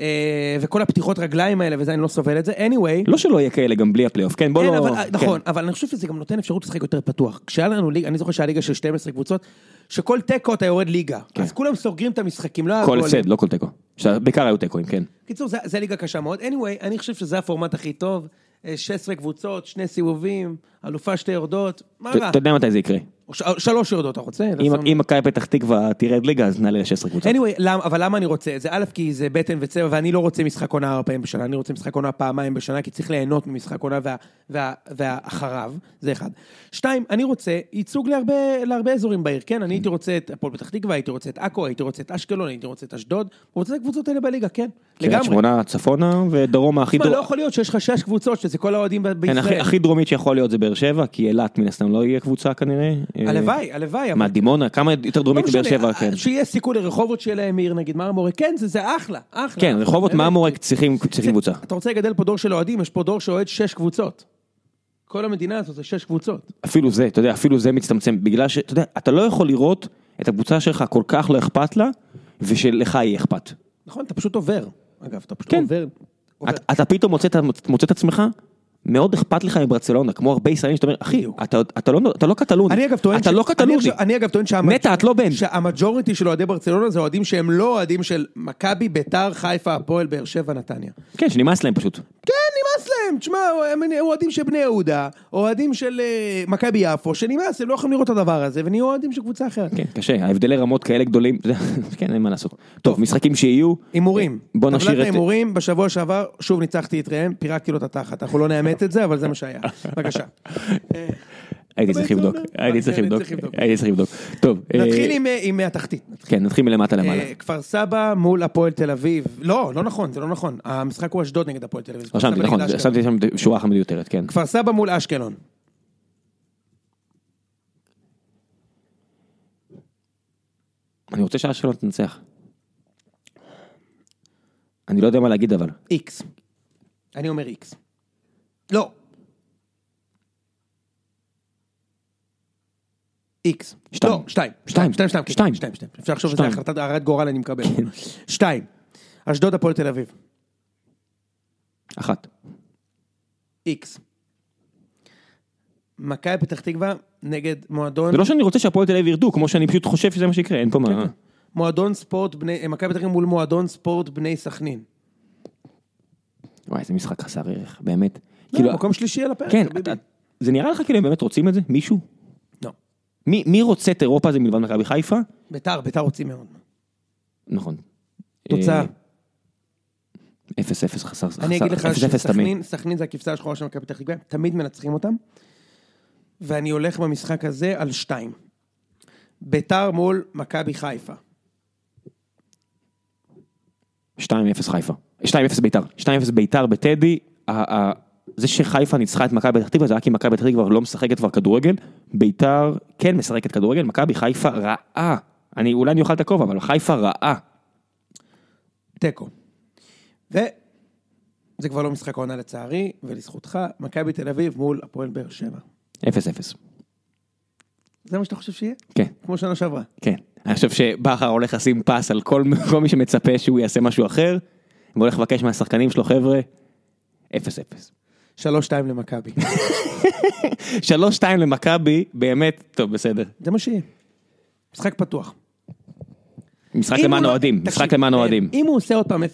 אה, וכל הפתיחות רגליים האלה וזה, אני לא סובל את זה. anyway, לא שלא יהיה כאלה גם בלי הפלייאוף, כן, בוא כן, לא... אבל, כן. נכון, אבל אני חושב שזה גם נותן אפשרות לשחק יותר פתוח. כשהיה לנו ליגה, אני זוכר שהיה ליגה של 12 קבוצות, שכל תיקו אתה יורד ליגה. אז כולם סוגרים את המשחקים, לא היה כן. כל. הפסד, לא כל תיקו. בעיקר היו תיקואים, כן. קיצור, זה, ליגה קשה מאוד. anyway, אני חושב שזה הפורמט הכי טוב. אה, 16 קבוצות, שני סיבובים, אלופה שתי יורדות, מה רע? אתה יודע מתי זה יקרה. ש- שלוש יורדות, אתה רוצה? אם מכבי פתח תקווה תרד ליגה, אז נעלה ל-16 קבוצות. anyway, אבל למה אני רוצה את זה? א', כי זה בטן וצבע, ואני לא רוצה משחק עונה ארבע פעמים בשנה, אני רוצה משחק עונה פעמיים בשנה, כי צריך ליהנות ממשחק עונה וה, וה, ואחריו, זה אחד. שתיים, אני רוצה ייצוג להרבה, אזורים בעיר, כן? אני הייתי רוצה את הפועל פתח תקווה, הייתי רוצה את עכו, הייתי רוצה את אשקלון, הייתי רוצה את אשדוד, רוצה את הקבוצות האלה בליגה, כן? קריית לגמרי. שמונה צפונה ודרומה הכי תשמע, לא. יכול להיות שיש לך שש קבוצות, שזה כל האוהדים כן, בישראל. הכי דרומית שיכול להיות זה באר שבע, כי אילת מן הסתם לא יהיה קבוצה כנראה. אה, הלוואי, הלוואי. מה, דימונה? כמה יותר לא דרומית מבאר משנה, שבע, כן. שיהיה סיכוי לרחובות שיהיה להם עיר, נגיד מרמורק, כן, זה- זה אחלה, אחלה. כן, רחובות. מרמורק צריכים צריכים קבוצה. אתה רוצה לגדל פה דור של אוהדים, יש פה דור שאוהד שש קבוצות. כל המדינה הזאת זה שש קבוצות. אפילו זה, אתה יודע, אפילו זה מצטמצם, בגלל שאתה יודע, אתה לא יכול לראות את הקבוצה שלך כל כך לא אכפת לה, ושלך יהיה אכפת. נכון, אתה פשוט עובר. אגב, אתה פשוט כן. עובר. עובר. אתה- אתה פתאום מוצא מוצא את עצמך, מאוד אכפת לך מברצלונה, כמו הרבה ישראלים שאתה אומר, אחי, בדיוק. אתה- אתה לא- אתה לא קטלוני, אני אגב טוען אתה ש- לא קטלוני, אני אגב טוען נטע, את לא בן. שהמג'וריטי של אוהדי ברצלונה זה אוהדים שהם לא אוהדים של מכבי, ביתר, חיפה, הפועל, באר שבע, נתניה. כן, שנמאס להם פשוט. כן, נמאס להם, תשמע, אוהדים של בני יהודה, אוהדים של אה, מכבי יפו, שנמאס, הם לא יכולים לראות את הדבר הזה, ונהיו אוהדים של קבוצה אחרת. כן, קשה, ההבדלי רמות כאלה גדולים, כן, אין מה לעשות. טוב, משחקים שיהיו, הימורים. בוא נשאיר טבלת את... ההימורים, בשבוע שעבר, שוב ניצחתי את ראם, פירקתי לו את התחת. אנחנו לא נאמת את זה, אבל זה מה שהיה. בבקשה. הייתי צריך לבדוק. הייתי צריך אני לבדוק, צריך לבדוק. הייתי צריך לבדוק. טוב, אה, נתחיל עם, אה, עם התחתית. כן, נתחיל מלמטה למעלה. אה, כפר סבא מול הפועל תל אביב. לא, לא נכון, זה לא נכון. המשחק הוא אשדוד נגד הפועל תל אביב. רשמתי, סבא נכון, נגד אשקלון. שמתי שם שורה אחת מיותרת, כן. כפר סבא מול אשקלון. אני רוצה שאשקלון תנצח. אני לא יודע מה להגיד אבל. איקס. אני אומר איקס. לא. איקס. שתיים. לא, שתיים. שתיים. שתיים, שתיים. כן, שתיים. שתיים, שתיים. אפשר לחשוב שזה. החלטת הרת גורל אני מקבל. שתיים. אשדוד הפועל תל אביב. אחת. איקס. מכבי פתח תקווה נגד מועדון. זה לא שאני רוצה שהפועל תל אביב ירדו, כמו שאני פשוט חושב שזה מה שיקרה, אין פה כן, מה... כן. מועדון ספורט בני, מכבי פתח תקווה מול מועדון ספורט בני סכנין. וואי, איזה משחק חסר ערך, באמת. כאילו, כאילו, מקום שלישי על הפרק. כן. אתה- זה נראה לך כאילו הם באמת רוצים את זה? מישהו? מי מי רוצה את אירופה הזה מלבד מכבי חיפה? ביתר, ביתר רוצים מאוד. נכון. תוצאה. אה, אפס אפס חסר, אני אגיד לך. שסכנין, סכנין זה הכבשה השחורה של מכבי פתח תקווה, תמיד מנצחים אותם. ואני הולך במשחק הזה על שתיים. ביתר מול מכבי חיפה. 2-0 חיפה. 2-0 ביתר. 2-0 ביתר בטדי. זה שחיפה ניצחה את מכבי פתח תקווה זה היה כי מכבי פתח תקווה לא משחקת כבר כדורגל, ביתר כן משחקת כדורגל, מכבי חיפה רעה. אני אולי אני אוכל את הכובע, אבל חיפה רעה. תיקו. וזה כבר לא משחק העונה לצערי, ולזכותך, מכבי תל אביב מול הפועל באר שבע. 0-0. זה מה שאתה חושב שיהיה? כן, כמו שנה שעברה. כן. אני חושב שבכר הולך לשים פס על כל, כל מי שמצפה שהוא יעשה משהו אחר, והולך לבקש מהשחקנים שלו, חבר'ה, 0-0. שלוש שתיים למכבי. 3-2 למכבי, באמת, טוב, בסדר. זה מה שיהיה. משחק פתוח. משחק למען לא- אוהדים, משחק למען אה, אוהדים. אם הוא עושה עוד פעם 0-0,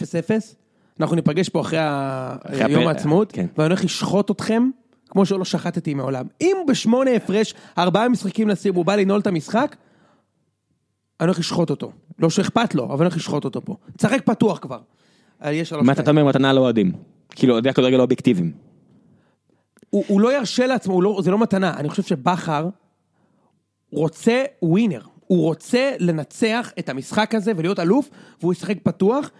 אנחנו ניפגש פה אחרי אחרי הפ- יום העצמאות, כן. ואני הולך לשחוט אתכם, כמו שלא שחטתי מעולם. אם בשמונה הפרש, ארבעה משחקים לסיום, הוא בא לנעול את המשחק, אני הולך לשחוט אותו. לא שאכפת לו, אבל אני הולך לשחוט אותו פה. תשחק פתוח כבר. אה, שלוש מה אתה שתיים. אומר מתנה לאוהדים? כאילו, אוהדי הכדורגל לא אובייקטיביים. הוא, הוא לא ירשה לעצמו, הוא לא, זה לא מתנה. אני חושב שבכר רוצה ווינר. הוא רוצה לנצח את המשחק הזה ולהיות אלוף, והוא ישחק פתוח.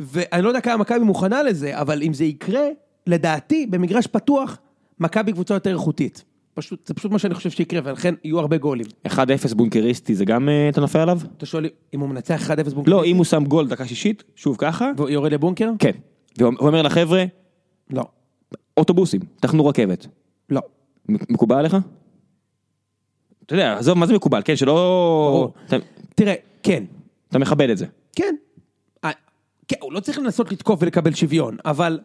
ואני לא יודע כמה מכבי מוכנה לזה, אבל אם זה יקרה, לדעתי, במגרש פתוח, מכבי קבוצה יותר איכותית. פשוט, זה פשוט מה שאני חושב שיקרה, ולכן יהיו הרבה גולים. 1-0 בונקריסטי זה גם אה, אתה נופל עליו? אתה שואל אם הוא מנצח 1-0 בונקר? לא, אם הוא שם גול דקה שישית, שוב ככה, והוא יורד לבונקר? כן. והוא אומר לחבר'ה, לא. אוטובוסים, תחנו רכבת. לא. מקובל עליך? אתה יודע, עזוב, מה זה מקובל? כן, שלא... אתה, תראה, כן. אתה מכבד את זה. כן. כן, הוא לא צריך לנסות לתקוף ולקבל שוויון, אבל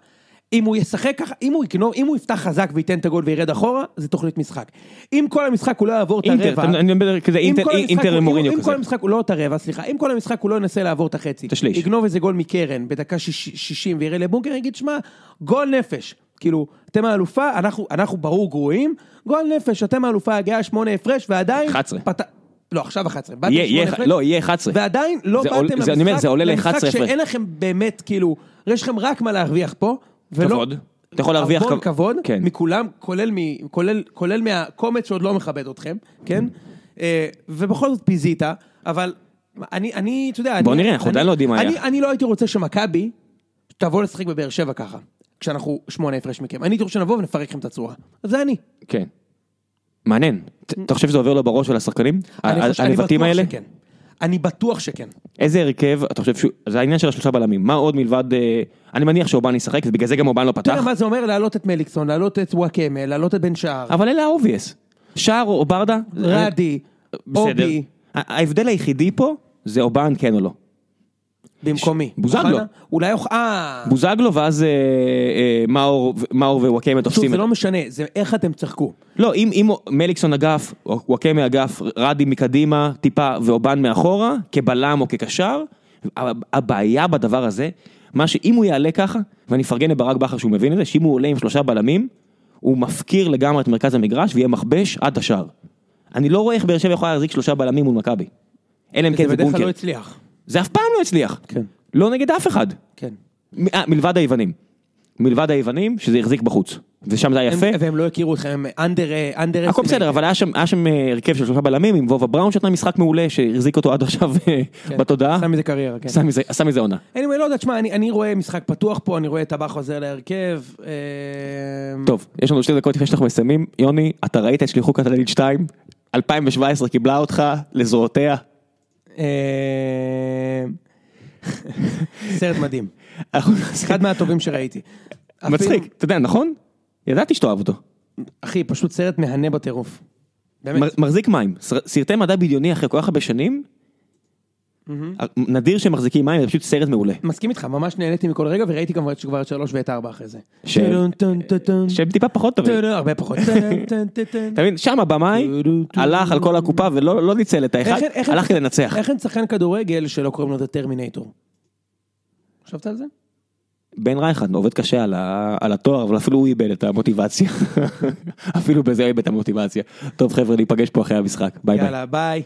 אם הוא ישחק ככה, אם הוא יקנוב, אם הוא יפתח חזק וייתן את הגול וירד אחורה, זה תוכנית משחק. אם כל המשחק הוא לא יעבור את אינטר, הרבע, אתה- אני מדבר כזה אם אינטר- אינטר מוריניו אם כזה. כל המשחק הוא לא את הרבע, סליחה, אם כל המשחק הוא לא ינסה לעבור את החצי, את השליש. יגנוב איזה גול מקרן בדקה שיש- 60 וירד לבונקר, יגיד, שמע, גול נפש. כאילו, אתם האלופה, אנחנו, אנחנו ברור גרועים, גול נפש, אתם האלופה הגאה שמונה הפרש, ועדיין... 11. פת... לא, עכשיו 11. באתם יהיה- יהיה- הפרש, לא, יהיה 11. ועדיין לא זה באתם עול- אני אומר, זה עולה ל-11 למשחק הפרש. שאין לכם באמת, כאילו, יש לכם רק מה להרוויח פה, ולא... כבוד. אתה יכול להרוויח המון כב- כבוד, כן. מכולם, כולל, מ, כולל, כולל מהקומץ שעוד לא מכבד אתכם, כן? אה, ובכל זאת פיזית, אבל אני, אני, אתה יודע, בוא אני, נראה, אנחנו אני- עדיין לא יודעים מה אני, היה. אני לא הייתי רוצה שמכבי תבוא לשחק בבאר שבע ככה, כשאנחנו שמונה הפרש מכם. אני הייתי רוצה שנבוא ונפרק לכם את הצורה. אז זה אני. כן. מעניין. אתה חושב שזה עובר לו בראש של השחקנים? אני ה- חושב- אני הלבטים בטוח האלה? אני בטוח שכן. איזה הרכב, אתה חושב שהוא, זה העניין של השלושה בלמים, מה עוד מלבד, אה, אני מניח שאובן ישחק, ובגלל זה גם אובן לא פתח, תראה מה זה אומר להעלות את מליקסון, להעלות את וואקמה, להעלות את בן שער, אבל אלה האובייס. שער או ברדה, רדי. אובי, ההבדל היחידי פה, זה אובן כן או לא. במקומי. בוזגלו. אולי אוח... אה... בוזגלו ואז אה, אה, מאור ווואקמה תופסים. זה לא משנה, זה איך אתם תשחקו. לא, אם מליקסון אגף, וואקמה אגף, רדי מקדימה טיפה ואובן מאחורה, כבלם או כקשר, הבעיה בדבר הזה, מה שאם הוא יעלה ככה, ואני אפרגן לברק בכר שהוא מבין את זה, שאם הוא עולה עם שלושה בלמים, הוא מפקיר לגמרי את מרכז המגרש ויהיה מכבש עד השער. אני לא רואה איך באר שבע יכולה להחזיק שלושה בלמים מול מכבי. אלא אם כן זה זה בדרך כלל בונקר. לא הצליח. זה אף פעם לא הצליח. כן. לא נגד אף אחד. כן. מ- אה, מלבד היוונים. מלבד היוונים, שזה החזיק בחוץ. ושם זה היה יפה. הם- והם לא הכירו אתכם, הם אנדר... אנדר... הכל בסדר, אבל היה שם, היה שם אה, הרכב של שלושה בלמים עם וובה בראון שנתן משחק מעולה שהחזיק אותו עד עכשיו אה, כן. בתודעה. עשה מזה קריירה, כן. עשה מזה- עשה מזה עונה. anyway, לא יודע, תשמע, אני, אני רואה משחק פתוח פה, אני רואה את טבח חוזר להרכב. אה, טוב, יש לנו שתי דקות לפני שאנחנו מסיימים. יוני, אתה ראית את שליחות קטלנית 2? 2017 קיבלה אותך לזרועותיה. אה, סרט מדהים. אחד מהטובים שראיתי. מצחיק, אתה יודע, נכון? ידעתי שאתה אוהב אותו. אחי, פשוט סרט מהנה בטירוף. באמת. מחזיק מים. סר- סרטי מדע בדיוני אחרי כל כך הרבה שנים, נדיר שמחזיקים מים, זה פשוט סרט מעולה. מסכים איתך, ממש נהניתי מכל רגע, וראיתי כמובן כבר את שלוש ואת ארבע אחרי זה. שהם טיפה פחות טובים. הרבה פחות. אתה מבין, שם הבמאי הלך על כל הקופה ולא לא ניצל את האחד, הלך כדי לנצח. איך אין שחקן כדורגל שלא קוראים לו את הטרמינטור? חשבת על זה? בן רייכרד עובד קשה על, ה, על התואר, אבל אפילו הוא איבד את המוטיבציה. אפילו בזה הוא איבד את המוטיבציה. טוב חבר'ה, ניפגש פה אחרי המשחק. bye bye. יאללה, ביי.